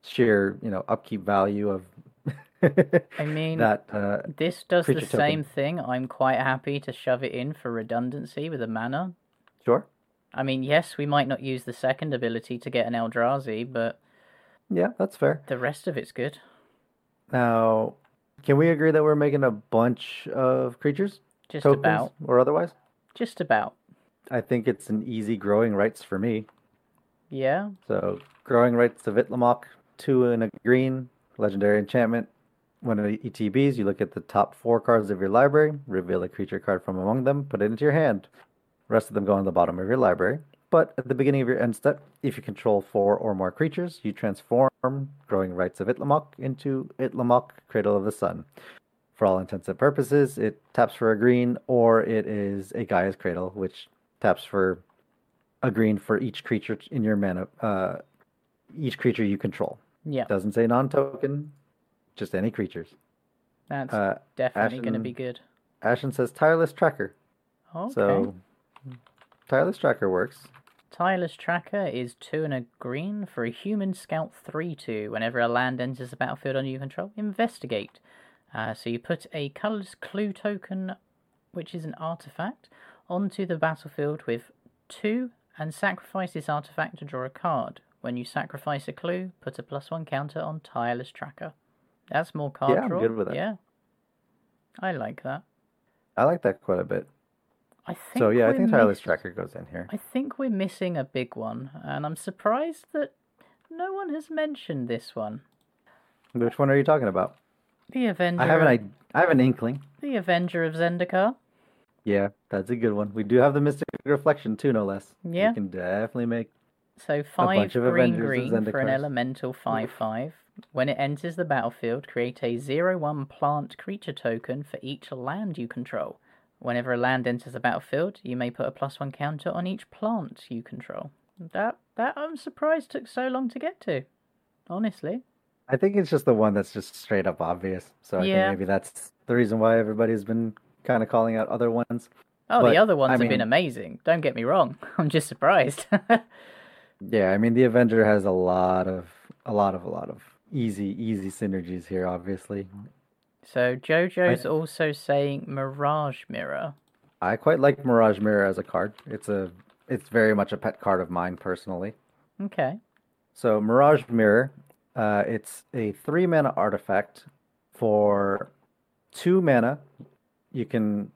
sheer, you know, upkeep value of I mean, that. Uh, this does the same token. thing. I'm quite happy to shove it in for redundancy with a mana. sure. I mean, yes, we might not use the second ability to get an Eldrazi, but Yeah, that's fair. the rest of it's good. Now, can we agree that we're making a bunch of creatures, Just tokens, about. or otherwise? Just about. I think it's an easy growing rites for me. Yeah. So, growing rites of Itlimoc, two and a green, legendary enchantment. When it ETBs, you look at the top four cards of your library, reveal a creature card from among them, put it into your hand. rest of them go on the bottom of your library. But at the beginning of your end step, if you control four or more creatures, you transform Growing Rites of Itlimoc into Itlimoc, Cradle of the Sun. For all intents and purposes, it taps for a green, or it is a Gaea's Cradle, which taps for a green for each creature in your mana, uh, each creature you control. Yeah. Doesn't say non-token, just any creatures. That's Uh, definitely going to be good. Ashen says Tireless Tracker. Okay. So, Tireless Tracker works. Tireless Tracker is two and a green for a human scout 3 2. Whenever a land enters the battlefield under your control, investigate. Uh, so you put a colorless clue token, which is an artifact, onto the battlefield with two and sacrifice this artifact to draw a card. When you sacrifice a clue, put a plus one counter on Tireless Tracker. That's more card Yeah, I'm good with that. Yeah. I like that. I like that quite a bit. I think So yeah, I think Tireless miss- Tracker goes in here. I think we're missing a big one, and I'm surprised that no one has mentioned this one. Which one are you talking about? The Avenger. I have an of, I, I have an inkling. The Avenger of Zendikar. Yeah, that's a good one. We do have the Mystic Reflection too, no less. Yeah. We can definitely make. So five green green for an elemental five five. When it enters the battlefield, create a zero one plant creature token for each land you control. Whenever a land enters the battlefield, you may put a plus one counter on each plant you control. That that I'm surprised took so long to get to. Honestly. I think it's just the one that's just straight up obvious. So I Yeah. think maybe that's the reason why everybody's been kind of calling out other ones. Oh, But, the other ones I have been amazing. Don't get me wrong. I'm just surprised. Yeah, I mean the Avenger has a lot of a lot of a lot of easy easy synergies here. Obviously, so Jojo's also saying Mirage Mirror. I quite like Mirage Mirror as a card. It's a it's very much a pet card of mine personally. Okay. So Mirage Mirror, uh, it's a three mana artifact for two mana. You can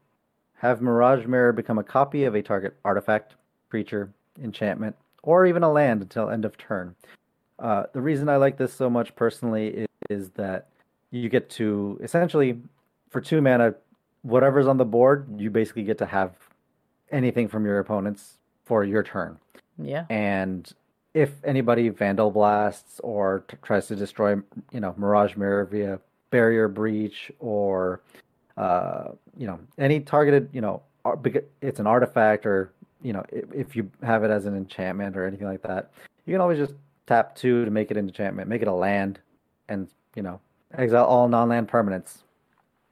have Mirage Mirror become a copy of a target artifact, creature, enchantment, or even a land until end of turn. Uh, the reason I like this so much personally is, is that you get to essentially, for two mana, whatever's on the board, you basically get to have anything from your opponents for your turn Yeah. and if anybody vandal blasts or t- tries to destroy you know mirage mirror via barrier breach or uh you know any targeted you know it's an artifact or you know if, if you have it as an enchantment or anything like that you can always just tap two to make it an enchantment make it a land and you know exile all non-land permanents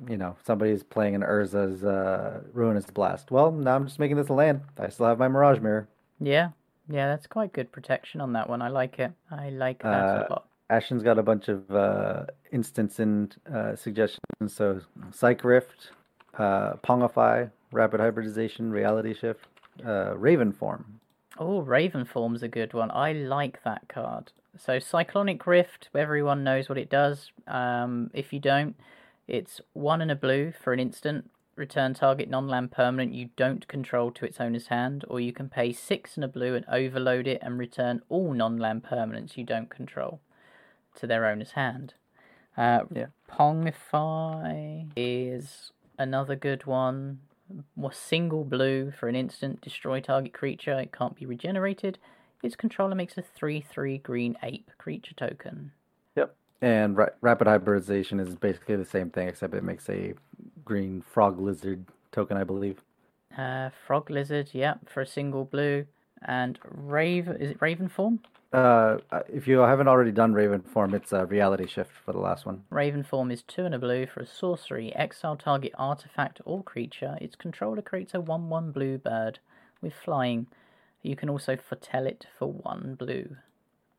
you know somebody's playing an urza's uh ruinous blast well now i'm just making this a land i still have my mirage mirror Yeah. Yeah, that's quite good protection on that one. I like it. I like that Uh, a lot. Ashen's got a bunch of uh, instance and uh, suggestions. So, Cyc Rift, uh, Pongify, Rapid Hybridization, Reality Shift, uh, Raven Form. Oh, Raven Form's a good one. I like that card. So Cyclonic Rift, everyone knows what it does. Um, if you don't, it's one and a blue for an instant. Return target non-land permanent you don't control to its owner's hand, or you can pay six and a blue and overload it and return all non-land permanents you don't control to their owner's hand. Uh, Yeah. Pongify is another good one. More single blue for an instant, destroy target creature. It can't be regenerated. Its controller makes a 3 3 green ape creature token. Yep. And ra- Rapid Hybridization is basically the same thing, except it makes a green frog lizard token, I believe. Uh, Frog Lizard, yep, for a single blue. And Rave, is it Raven form? Uh, if you haven't already done Raven Form, it's a Reality Shift for the last one. Raven form is 2 and a blue for a sorcery. Exile target artifact or creature. Its controller creates a 1 1 blue bird. with flying. You can also foretell it for one blue.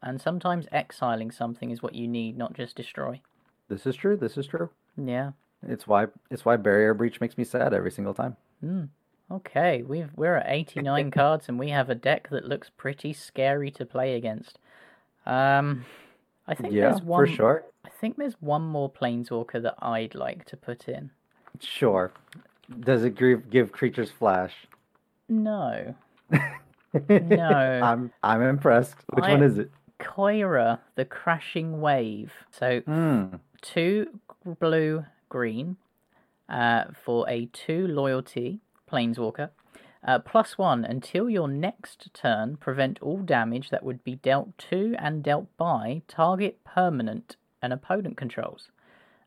And sometimes exiling something is what you need, not just destroy. This is true. This is true. Yeah. It's why it's why barrier breach makes me sad every single time. Hmm. Okay, we've we're at 89 cards and we have a deck that looks pretty scary to play against. Um I think yeah, there's one for sure. I think there's one more planeswalker that I'd like to put in. Sure. Does it give, give creatures flash? No. No. I'm I'm impressed. Which I- one is it? Kiora, the crashing wave. So Hmm. two blue green uh, for a two loyalty planeswalker. Uh, plus one until your next turn, prevent all damage that would be dealt to and dealt by target permanent an opponent controls.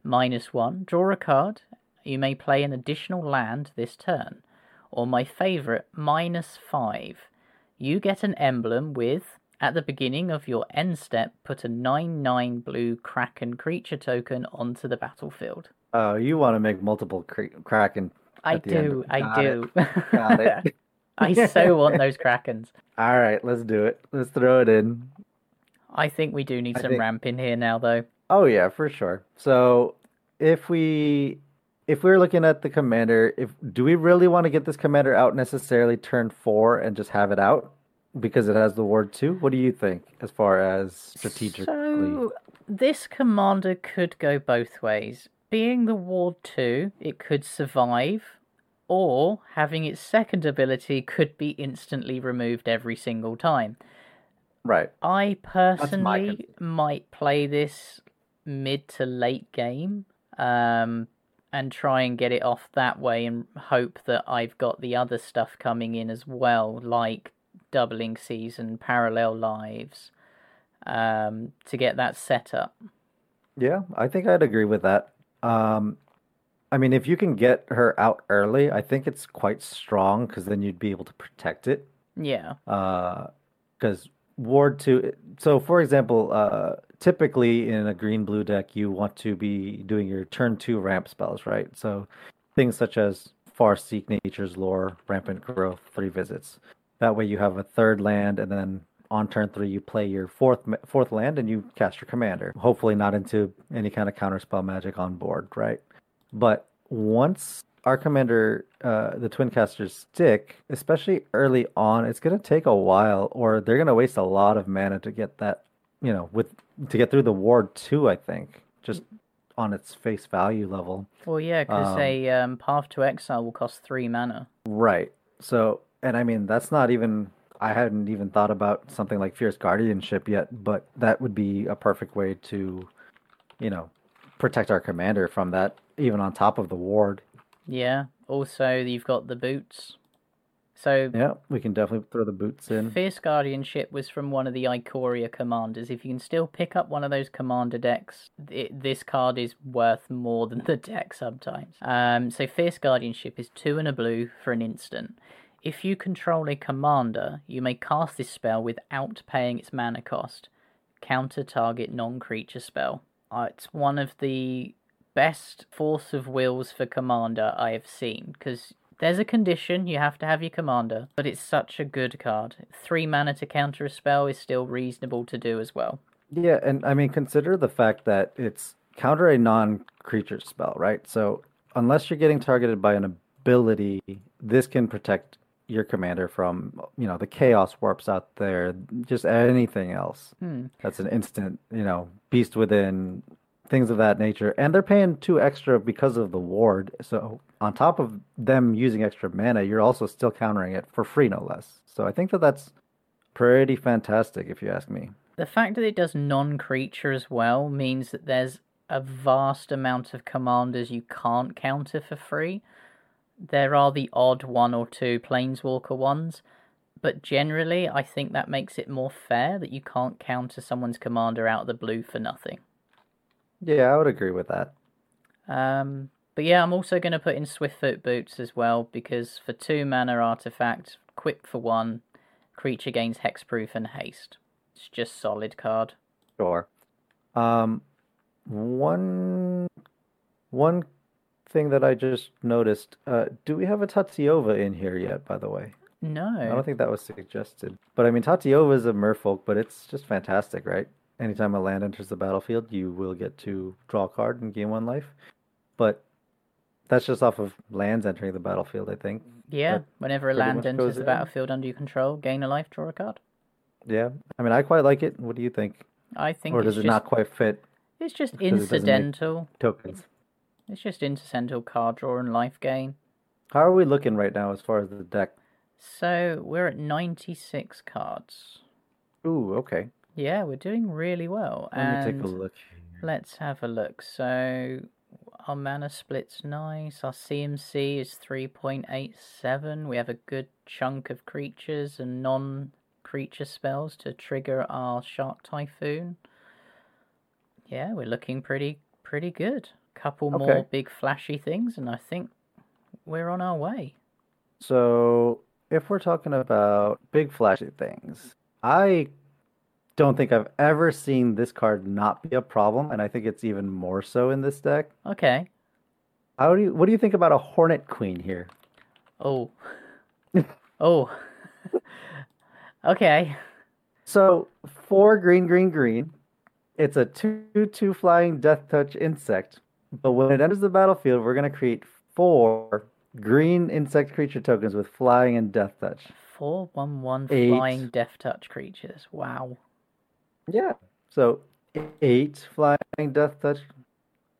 Minus one, draw a card. You may play an additional land this turn. Or my favorite, minus five. You get an emblem with, at the beginning of your end step, put a 9 9 blue Kraken creature token onto the battlefield. Oh, you want to make multiple cra- kraken? I At the end. do, I do. it. Got it. I so want those Krakens. All right, let's do it. Let's throw it in. I think we do need I some think- ramp in here now, though. Oh yeah, for sure. So if we if we're looking at the commander, if do we really want to get this commander out necessarily turn four and just have it out because it has the ward two? What do you think as far as strategically? So this commander could go both ways. Being the Ward 2, it could survive, or having its second ability could be instantly removed every single time. Right. I personally might play this mid to late game um, and try and get it off that way and hope that I've got the other stuff coming in as well, like doubling season, parallel lives, um, to get that set up. Yeah, I think I'd agree with that. Um, I mean, if you can get her out early, I think it's quite strong because then you'd be able to protect it. Yeah. Uh, because ward two so for example uh typically in a green blue deck you want to be doing your turn two ramp spells right so things such as Farseek nature's lore rampant growth three visits that way you have a third land and then on turn three you play your fourth fourth land and you cast your commander hopefully not into any kind of counter spell magic on board right but once our commander, uh, the twin casters stick, especially early on, it's gonna take a while, or they're gonna waste a lot of mana to get that, you know, with to get through the ward too. I think just on its face value level, Well, yeah, because Um, a um, Path to Exile will cost three mana. right? So, and I mean, that's not even. I hadn't even thought about something like fierce guardianship yet, but that would be a perfect way to, you know, protect our commander from that, even on top of the ward. Yeah. Also, you've got the boots. So Yeah, we can definitely throw the boots in. Fierce Guardianship was from one of the Ikoria commanders. If you can still pick up one of those commander decks, it, this card is worth more than the deck sometimes. Um, so Fierce Guardianship is two and a blue for an instant. If you control a commander, you may cast this spell without paying its mana cost. Counter target non-creature spell. Uh, it's one of the best force of wills for commander I have seen because there's a condition you have to have your commander, but it's such a good card. Three mana to counter a spell is still reasonable to do as well. Yeah, and I mean, consider the fact that it's counter a non creature spell, right? So, unless you're getting targeted by an ability, this can protect your commander from, you know, the chaos warps out there, just anything else. Hmm. That's an instant, you know, beast within, things of that nature. And they're paying two extra because of the ward. So, on top of them using extra mana, you're also still countering it for free, no less. So, I think that that's pretty fantastic, if you ask me. The fact that it does non creature as well means that there's a vast amount of commanders you can't counter for free. There are the odd one or two planeswalker ones, but generally, I think that makes it more fair that you can't counter someone's commander out of the blue for nothing. Yeah, I would agree with that. Um, but yeah, I'm also going to put in Swiftfoot Boots as well because for two mana artifact, quick for one, creature gains hexproof and haste. It's just solid card. Sure. Um, one one thing that I just noticed. Uh, do we have a Tatyova in here yet? By the way. No. I don't think that was suggested. But I mean, Tatyova is a merfolk, but it's just fantastic, right? Anytime a land enters the battlefield, you will get to draw a card and gain one life. But that's just off of lands entering the battlefield, I think. Yeah, That whenever a land enters the in. battlefield under your control, gain a life, draw a card. Yeah. I mean, I quite like it. What do you think? I think Or it's does it just, not quite fit it's just because it incidental. tokens? It's just incidental card draw and life gain. How are we looking right now as far as the deck? So we're at 96 cards. Ooh, okay. Yeah, we're doing really well. Let and me take a look. Let's have a look. So our mana split's nice. Our CMC is 3.87. We have a good chunk of creatures and non creature spells to trigger our Shark Typhoon. Yeah, we're looking pretty pretty good. Couple more big flashy things and I think we're on our way. So, if we're talking about big flashy things, I don't think I've ever seen this card not be a problem, and I think it's even more so in this deck. Okay. How do you, what do you think about a Hornet Queen here? Oh. oh. okay. So, four green, green, green. It's a 2 2 flying death touch insect. But when it enters the battlefield, we're going to create four green insect creature tokens with flying and death touch. Four one one Eight. flying death touch creatures. Wow. Yeah. So, eight flying death touch,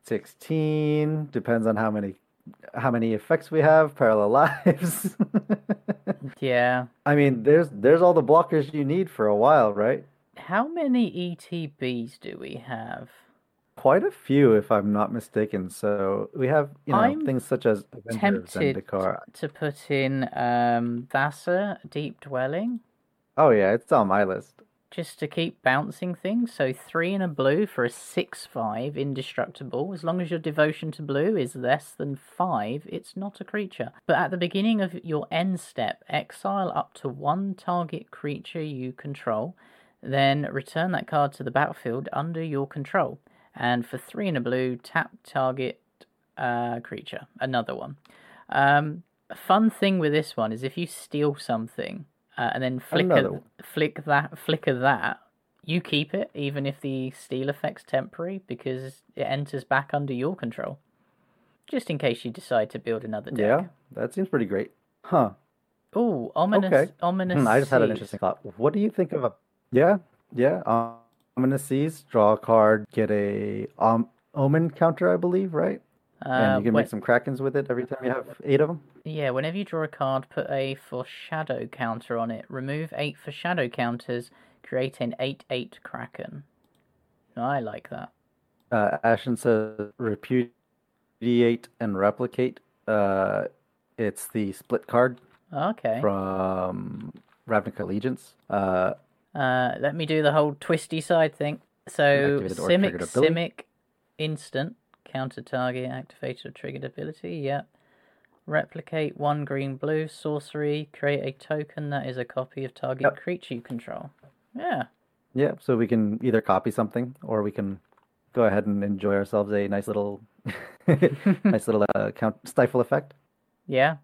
16. Depends on how many. How many effects we have? Parallel lives. Yeah. I mean, there's there's all the blockers you need for a while, right? How many ETBs do we have? Quite a few, if I'm not mistaken. So we have, you know, I'm things such as Avengers Tempted to put in um Thassa, Deep Dwelling, Oh yeah, it's on my list. just to keep bouncing things. So three in a blue for a six five indestructible. As long as your devotion to blue is less than five, it's not a creature. But at the beginning of your end step, exile up to one target creature you control, then return that card to the battlefield under your control. And for three in a blue, tap target uh, creature. Another one. Um, a fun thing with this one is if you steal something uh, and then flicker flick that flicker that, you keep it even if the steal effect's temporary because it enters back under your control. Just in case you decide to build another deck. Yeah, that seems pretty great. Huh. Oh, ominous, Okay. ominous. Hmm, I just had an interesting thought. What do you think of a? Yeah, yeah. Um, I'm gonna seize, draw a card, get a um, omen counter, I believe, right? Uh, and you can when- make some krakens with it every time you have eight of them. Yeah, whenever you draw a card, put a foreshadow counter on it. Remove eight foreshadow counters. Create an eight-eight kraken. I like that. Uh, Ashen says repudiate and replicate. Uh, it's the split card Okay. from Ravnica Allegiance. Uh, Uh, let me do the whole twisty side thing. So, Simic. Simic, instant, counter target, activated or triggered ability, yep. Replicate one green blue, sorcery, create a token that is a copy of target Yep. creature you control. Yeah, yeah, so we can either copy something or we can go ahead and enjoy ourselves a nice little, nice little uh, count stifle effect. yeah.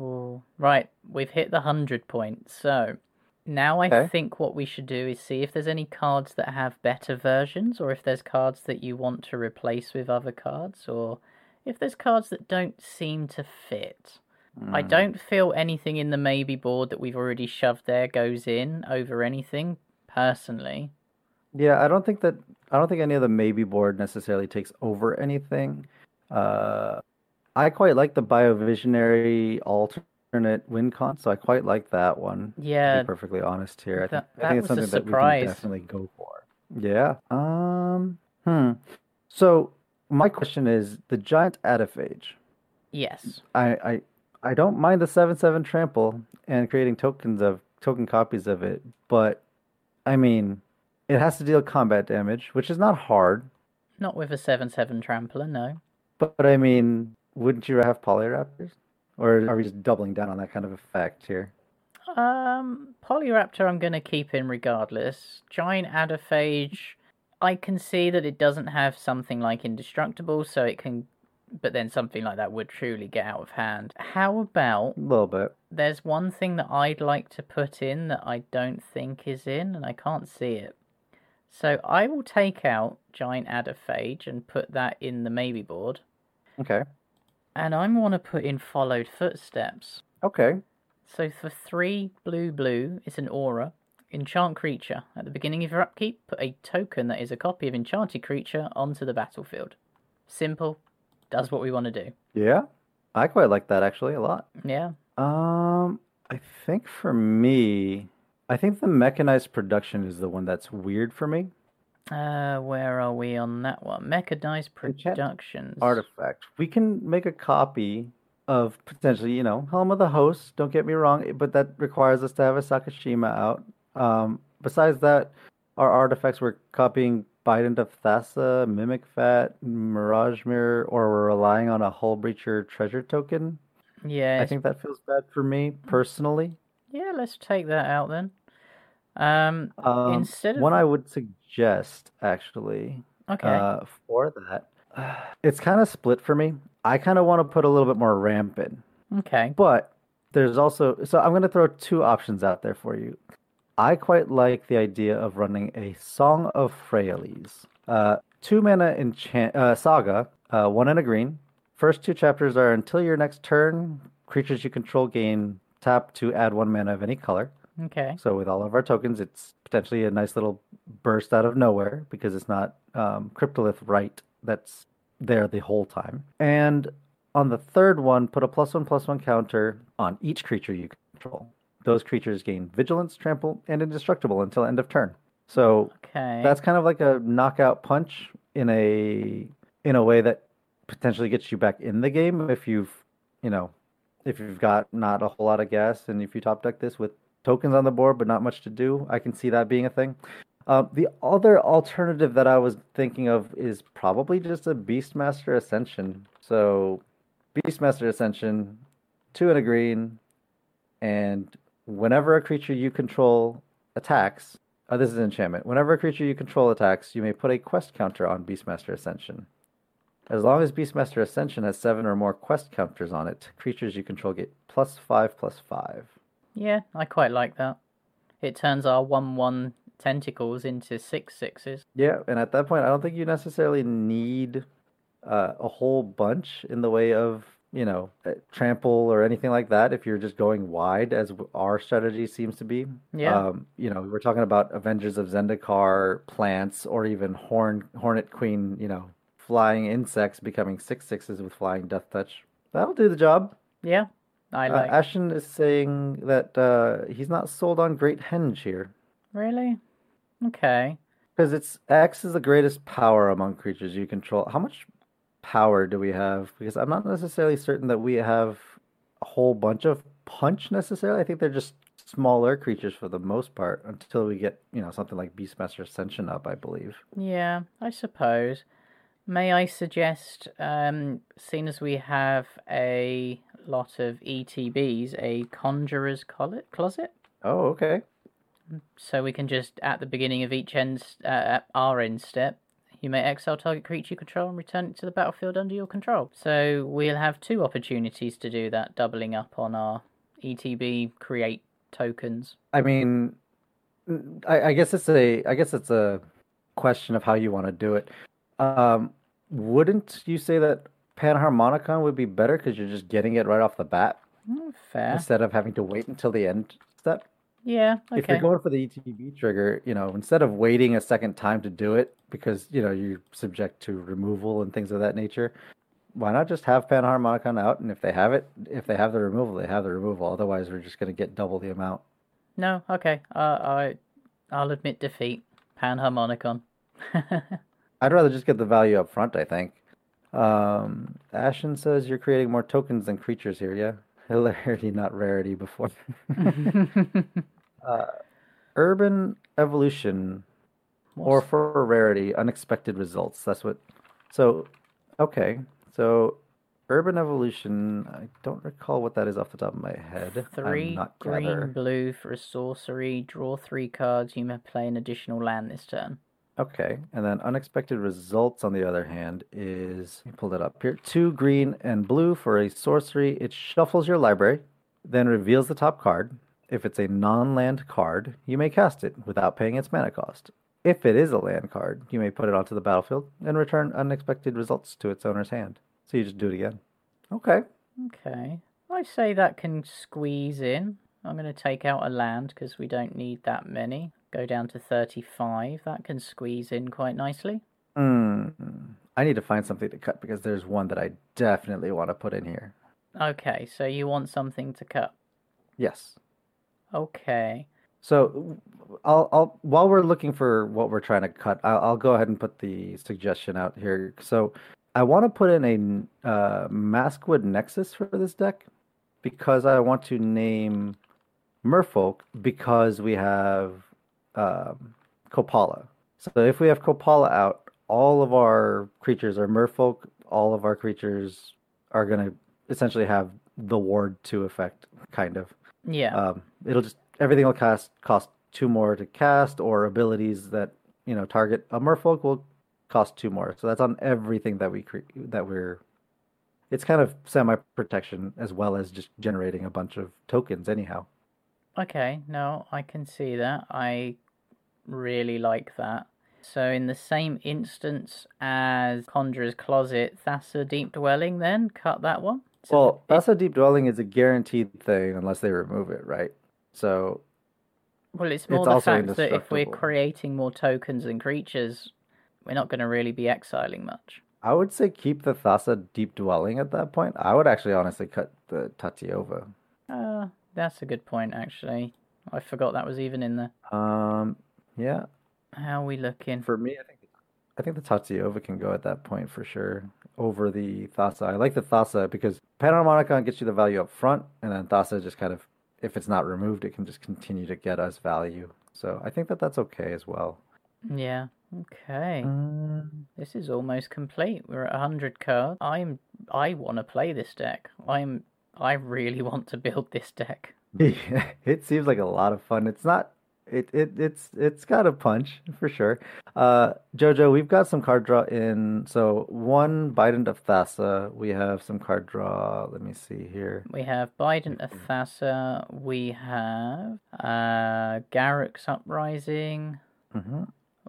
Oh, right, we've hit the 100 point. So, now I Okay. think what we should do is see if there's any cards that have better versions, or if there's cards that you want to replace with other cards, or if there's cards that don't seem to fit. I Mm. don't feel anything in the maybe board that we've already shoved there goes in over anything, personally. Yeah, I don't think that I don't think any of the maybe board necessarily takes over anything. Uh, I quite like the Biovisionary alternate win con, so I quite like that one. to Yeah, be perfectly honest here, I think, that- I think it's something that we can definitely go for. Yeah. Um. Hmm. So my question is the giant Adephage. yes. I I I don't mind the seven seven trample and creating tokens of token copies of it, but I mean, it has to deal combat damage, which is not hard. Not with a 7 7 trampler, no. But, but I mean, wouldn't you have Polyraptors? Or are we just doubling down on that kind of effect here? Um, Polyraptor, I'm going to keep in regardless. Giant Adephage, I can see that it doesn't have something like Indestructible, so it can but then something like that would truly get out of hand. How about A little bit. there's one thing that I'd like to put in that I don't think is in, and I can't see it. So I will take out Giant Adephage and put that in the maybe board, Okay. And I'm going to put in Followed Footsteps. Okay. So for three blue blue, it's an aura. Enchant creature. At the beginning of your upkeep, put a token that is a copy of enchanted creature onto the battlefield. Simple. Does what we want to do. Yeah. I quite like that actually a lot. Yeah. Um, I think for me, I think the mechanized production is the one that's weird for me. Uh, where are we on that one? Mechanized Enchant Productions. Artifact. We can make a copy of potentially, you know, Helm of the Host. Don't get me wrong, but that requires us to have a Sakashima out. Um, besides that, our artifacts we're copying Bident of Thassa, Mimic Vat, Mirage Mirror, or we're relying on a Hullbreacher treasure token. Yeah. I think that feels bad for me personally. Yeah, let's take that out then. Um, Um, instead of one I would suggest actually okay, uh, for that, it's kind of split for me. I kind of want to put a little bit more ramp in, okay, but there's also so I'm going to throw two options out there for you. I quite like the idea of running a Song of Freyalise. uh, two mana enchant uh, saga, uh, one in a green. First two chapters are until your next turn, creatures you control gain tap to add one mana of any color. Okay. So with all of our tokens, it's potentially a nice little burst out of nowhere because it's not um, Cryptolith Rite that's there the whole time. And on the third one, put a plus one plus one counter on each creature you control. Those creatures gain vigilance, trample, and indestructible until end of turn. So Okay. that's kind of like a knockout punch in a in a way that potentially gets you back in the game if you've you know if you've got not a whole lot of gas and if you top deck this with tokens on the board but not much to do i can see that being a thing um, the other alternative that i was thinking of is probably just a beastmaster ascension so beastmaster ascension two and a green and whenever a creature you control attacks uh, this is an enchantment. Whenever a creature you control attacks, you may put a quest counter on Beastmaster Ascension. As long as Beastmaster Ascension has seven or more quest counters on it, creatures you control get plus five plus five. Yeah, I quite like that. It turns our one-one tentacles into six sixes. Yeah, and at that point, I don't think you necessarily need uh, a whole bunch in the way of you know trample or anything like that. If you're just going wide, as our strategy seems to be. Yeah. Um, you know, we're talking about Avengers of Zendikar plants, or even Horn Hornet Queen. You know, flying insects becoming six sixes with flying Death Touch. That'll do the job. Yeah, I Uh, like. Ashen is saying that uh, he's not sold on Great Henge here. Really? Okay. Because it's X is the greatest power among creatures you control. How much power do we have? Because I'm not necessarily certain that we have a whole bunch of punch necessarily. I think they're just smaller creatures for the most part until we get, you know, something like Beastmaster Ascension up, I believe. Yeah, I suppose. May I suggest, um, seeing as we have a lot of ETBs, a conjurer's closet, Oh, okay. so we can just at the beginning of each end, uh, our end step, you may exile target creature you control and return it to the battlefield under your control. So we'll have two opportunities to do that, doubling up on our ETB create tokens. I mean, I, I guess it's a, I guess it's a question of how you want to do it. Um, wouldn't you say that Panharmonicon would be better because you're just getting it right off the bat? Mm, fair. instead of having to wait until the end step. Yeah, Okay. If you're going for the ETB trigger, you know, instead of waiting a second time to do it because, you know, you're subject to removal and things of that nature, why not just have Panharmonicon out? And if they have it, if they have the removal, they have the removal. Otherwise, we're just going to get double the amount. No, okay. Uh, I, I'll admit defeat. Panharmonicon. I'd rather just get the value up front, I think. Um, Ashen says you're creating more tokens than creatures here, yeah? Hilarity, not rarity before. uh, urban evolution or for rarity, unexpected results. That's what. So, okay. So, urban evolution. I don't recall what that is off the top of my head. Three green, blue for a sorcery. Draw three cards. You may play an additional land this turn. Okay, and then unexpected results on the other hand is let me pull that up here. Two green and blue for a sorcery. It shuffles your library, then reveals the top card. If it's a non-land card, you may cast it without paying its mana cost. If it is a land card, you may put it onto the battlefield and return unexpected results to its owner's hand. So you just do it again. Okay. Okay. I say that can squeeze in. I'm going to take out a land because we don't need that many. Go down to 35. That can squeeze in quite nicely. Hmm. I need to find something to cut because there's one that I definitely want to put in here. Okay, so you want something to cut. Yes. Okay. So I'll, I'll while we're looking for what we're trying to cut, I'll, I'll go ahead and put the suggestion out here. So I want to put in a uh, Maskwood Nexus for this deck because I want to name Merfolk because we have um, Kopala. So if we have Kopala out, all of our creatures are Merfolk. All of our creatures are going to essentially have the Ward to effect, kind of. Yeah. Um, it'll just everything will cost cost two more to cast, or abilities that you know target a Merfolk will cost two more. So that's on everything that we cre- that we're. It's kind of semi protection as well as just generating a bunch of tokens. Anyhow, Okay, no, I can see that. I really like that. So, in the same instance as Conjurer's Closet, Thassa Deep Dwelling, then cut that one. So well, it- that's deep dwelling is a guaranteed thing unless they remove it, right? So well, it's more it's the fact that if we're creating more tokens and creatures, we're not going to really be exiling much. I would say keep the Thassa deep dwelling at that point. I would actually honestly cut the Tatyova. Uh, that's a good point, actually. I forgot that was even in there. Um, yeah, How are we looking? For me, I think I think the Tatyova can go at that point for sure over the Thassa. I like the Thassa because Panharmonicon gets you the value up front, and then Thassa just kind of, if it's not removed, it can just continue to get us value. So I think that that's okay as well. Yeah. Okay. Um, This is almost complete. We're at 100 cards. I'm I want to play this deck. I'm I really want to build this deck. it seems like a lot of fun. It's not. It, it it's it's got a punch for sure. Uh, Jojo, we've got some card draw in. So one Bident of Thassa. We have some card draw. Let me see here. We have Bident of Thassa. We have uh Garruk's Uprising. hmm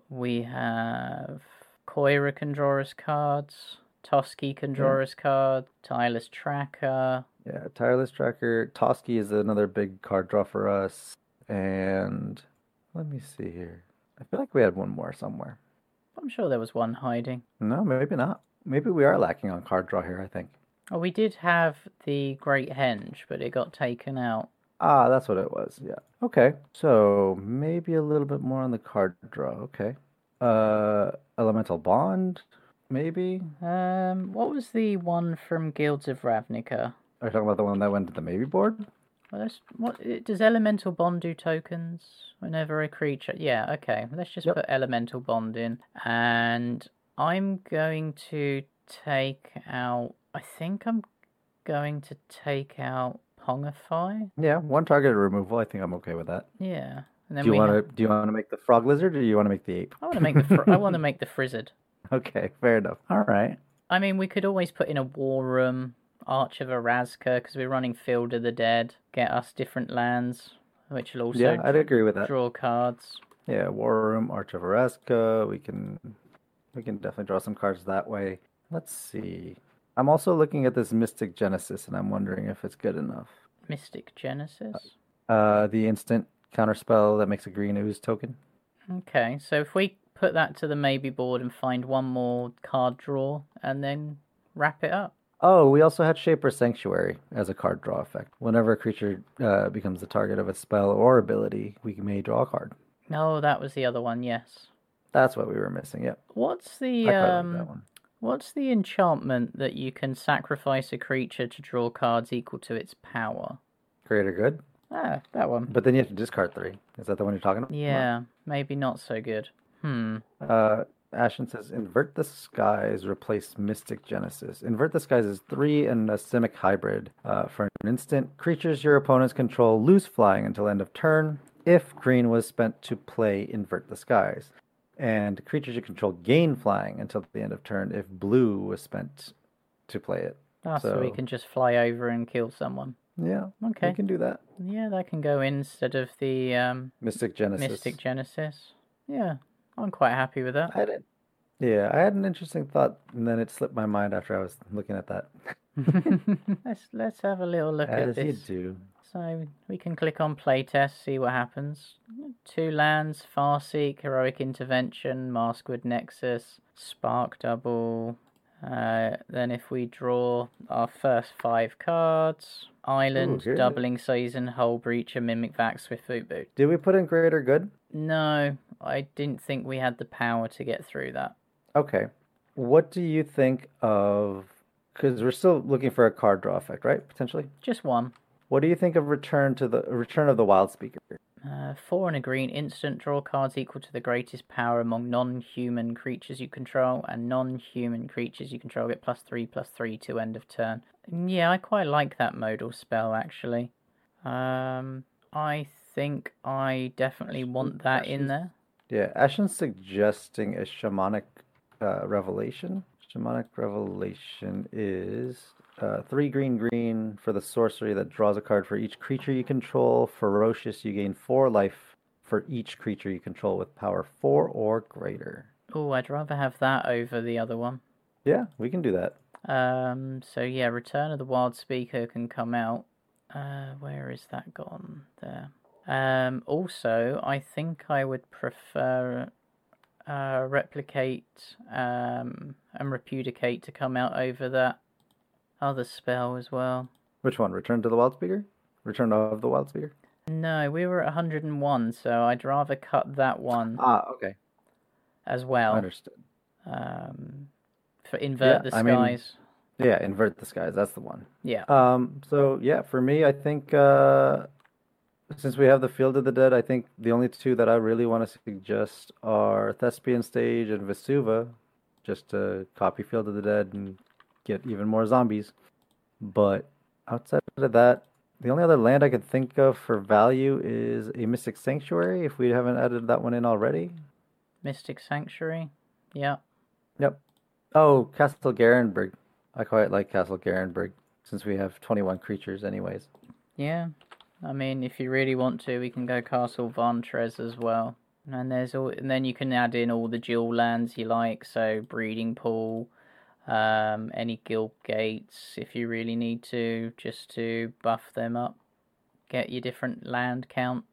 We have Kiora can draw us cards. Toski can draw us cards. Tireless Tracker. Yeah, tireless tracker. Toski is another big card draw for us. And let me see here. I feel like we had one more somewhere. I'm sure there was one hiding. No, maybe not. Maybe we are lacking on card draw here. I think. Oh, we did have the Great Henge, but it got taken out. Ah, that's what it was. Yeah. Okay. So maybe a little bit more on the card draw. Okay. Uh, elemental bond. Maybe. Um, what was the one from Guilds of Ravnica? Are you talking about the one that went to the maybe board? Well, that's, what uh, does Elemental Bond do tokens whenever a creature? Yeah, okay. Let's just Yep. put Elemental Bond in, and I'm going to take out. I think I'm going to take out Pongify. Yeah, one target removal. I think I'm okay with that. Yeah, and then Do you want have- to? Do you want to make the frog lizard, or do you want to make the ape? I want to make the. Fr- I want to make the Frizzard. Okay, fair enough. All right. I mean, we could always put in a War Room, Arch of Orazca, because we're running Field of the Dead. Get us different lands, which will also yeah, I'd agree with that. draw cards. Yeah, War Room, Arch of Orazca. We can we can definitely draw some cards that way. Let's see. I'm also looking at this Mystic Genesis, and I'm wondering if it's good enough. Mystic Genesis. Uh, the instant counterspell that makes a green ooze token. Okay, so if we put that to the maybe board and find one more card draw and then wrap it up. Oh, we also had Shaper Sanctuary as a card draw effect. Whenever a creature uh, becomes the target of a spell or ability, we may draw a card. No, that was the other one, yes. That's what we were missing. Yep. What's the I quite like um what's the enchantment that you can sacrifice a creature to draw cards equal to its power? Greater good. Ah, that one. But then you have to discard three. Is that the one you're talking about? Yeah, maybe not so good. Hmm. Uh, Ashen says, invert the skies, replace Mystic Genesis. Invert the skies is three and a Simic hybrid. Uh, for an instant, creatures your opponents control lose flying until end of turn. If green was spent to play Invert the Skies. and creatures you control gain flying until the end of turn if blue was spent to play it. Ah, so... we can just fly over and kill someone. Yeah, Okay. you can do that. Yeah, that can go instead of the um, Mystic Genesis. Mystic Genesis. Yeah, I'm quite happy with that. I had it. Yeah, I had an interesting thought, and then it slipped my mind after I was looking at that. let's let's have a little look As at you this. do. So we can click on playtest, see what happens. Two lands, Farseek, Heroic Intervention, Maskwood Nexus, Spark Double. Uh, then if we draw our first five cards, Island, a- Doubling Season, Hullbreacher, Mimic Vat, Swift Boot Boot. Did we put in greater good? No, I didn't think we had the power to get through that. Okay. What do you think of? Because we're still looking for a card draw effect, right? Potentially. Just one. What do you think of return to the return of the wild speaker? Uh, four and a green instant draw cards equal to the greatest power among non-human creatures you control, and non-human creatures you control get plus three plus three to end of turn. Yeah, I quite like that modal spell actually. Um, I think I definitely want that in there. Yeah, Ashen's suggesting a shamanic uh, revelation. Shamanic revelation is uh, three green green for the sorcery that draws a card for each creature you control. Ferocious, you gain four life for each creature you control with power four or greater. Oh, I'd rather have that over the other one. Yeah, we can do that. Um, so yeah, Return of the Wild Speaker can come out. Uh, where is that gone? There. Um, also, I think I would prefer uh, replicate um, and repudicate to come out over that other spell as well. Which one? Return to the wild speaker? Return of the wild speaker? No, we were at 101, so I'd rather cut that one Ah, okay. as well. Understood. Um, for invert Yeah, the I mean- skies. Yeah, invert the skies. That's the one. Yeah. Um, so yeah, for me, I think uh, since we have the Field of the Dead, I think the only two that I really want to suggest are Thespian Stage and Vesuva, just to copy Field of the Dead and get even more zombies. But outside of that, the only other land I could think of for value is a Mystic Sanctuary. If we haven't added that one in already. Mystic Sanctuary. Yeah. Yep. Oh, Castle Garenbrig. I quite like Castle Garenbrig since we have 21 creatures, anyways. Yeah, I mean, if you really want to, we can go Castle Vantress as well. And there's all, and then you can add in all the dual lands you like, so Breeding Pool, um, any guild gates if you really need to, just to buff them up, get your different land count.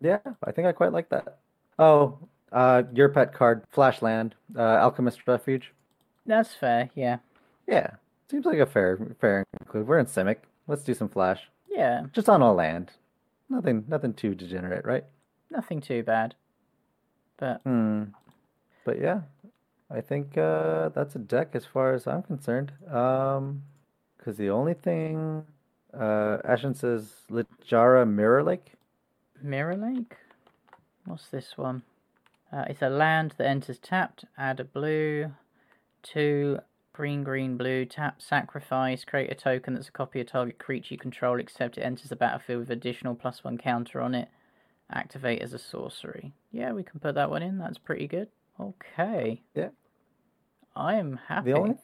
Yeah, I think I quite like that. Oh, uh, your pet card, Flashland, uh, Alchemist Refuge. That's fair, yeah, Yeah, seems like a fair fair include. We're in Simic. Let's do some Flash, yeah, just on all land. Nothing, nothing too degenerate, right? nothing too bad. But Hmm. But yeah, I think uh, that's a deck as far as I'm concerned. Um, because the only thing, uh, Ashen says Lijara Mirror Lake. Mirror Lake? What's this one? Uh, it's a land that enters tapped. Add a blue. Two green, green, blue. Tap, sacrifice. Create a token that's a copy of target creature you control, except it enters the battlefield with additional plus one counter on it. Activate as a sorcery. Yeah, we can put that one in. That's pretty good. Okay. Yeah. I am happy. The only,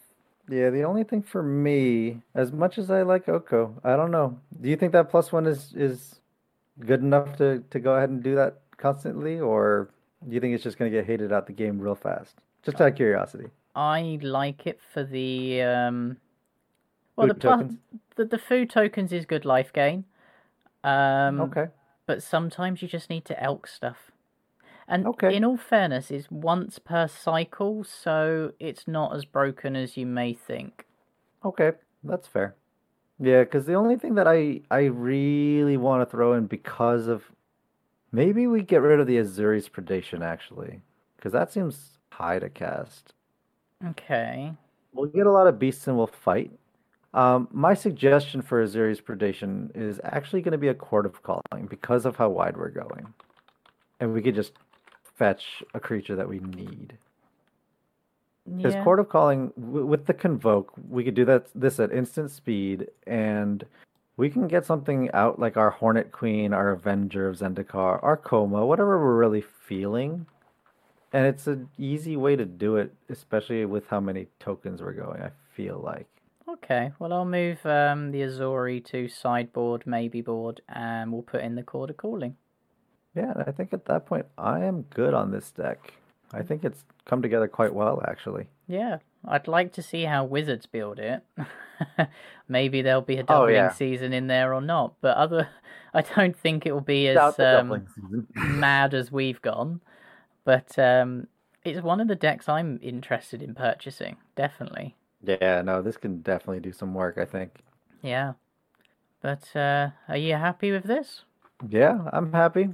yeah, the only thing for me, as much as I like Oko, I don't know. Do you think that plus one is is good enough to to go ahead and do that constantly, or do you think it's just going to get hated out the game real fast? Just out of curiosity. I like it for the um. Well, Food the, plus, the the food tokens is good life gain. Um, Okay. but sometimes you just need to elk stuff. And Okay. in all fairness, it's once per cycle, so it's not as broken as you may think. Okay, that's fair. Yeah, because the only thing that I I really want to throw in because of maybe we get rid of the Ezuri's predation actually, because that seems high to cast. Okay. We'll get a lot of beasts and we'll fight. Um, my suggestion for Ezuri's predation is actually going to be a Chord of Calling because of how wide we're going, and we could just fetch a creature that we need. Because Yeah. Chord of Calling, w- with the Convoke, we could do that this at instant speed, and we can get something out like our Hornet Queen, our Avenger of Zendikar, our Koma, whatever we're really feeling. And it's an easy way to do it, especially with how many tokens we're going. I feel like. Okay, well I'll move um, the Ezuri to sideboard, maybe board, and we'll put in the Chord of Calling. Yeah, I think at that point I am good on this deck. I think it's come together quite well, actually. Yeah, I'd like to see how Wizards build it. maybe there'll be a doubling yeah. season in there or not, but other, I don't think it will be as um, mad as we've gone. But um, it's one of the decks I'm interested in purchasing. Definitely. Yeah, no, this can definitely do some work. I think. Yeah. But uh, are you happy with this? Yeah, I'm happy.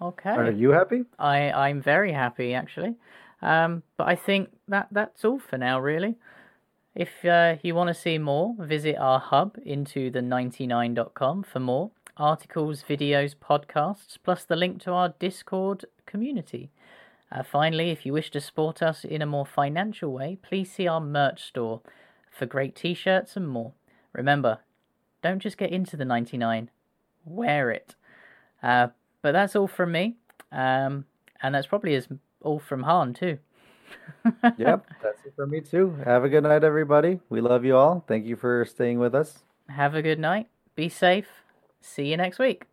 Okay. Are you happy? I I'm very happy actually. Um, but I think that that's all for now, really. If uh, you want to see more, visit our hub into the 99.com for more articles, videos, podcasts, plus the link to our Discord community. Uh, finally, if you wish to support us in a more financial way, please see our merch store for great t shirts and more. Remember, don't just get into the 99, wear it. Uh, but that's all from me. Um, and that's probably as all from Han, too. yep, that's it for me too. Have a good night, everybody. We love you all. Thank you for staying with us. Have a good night. Be safe. See you next week.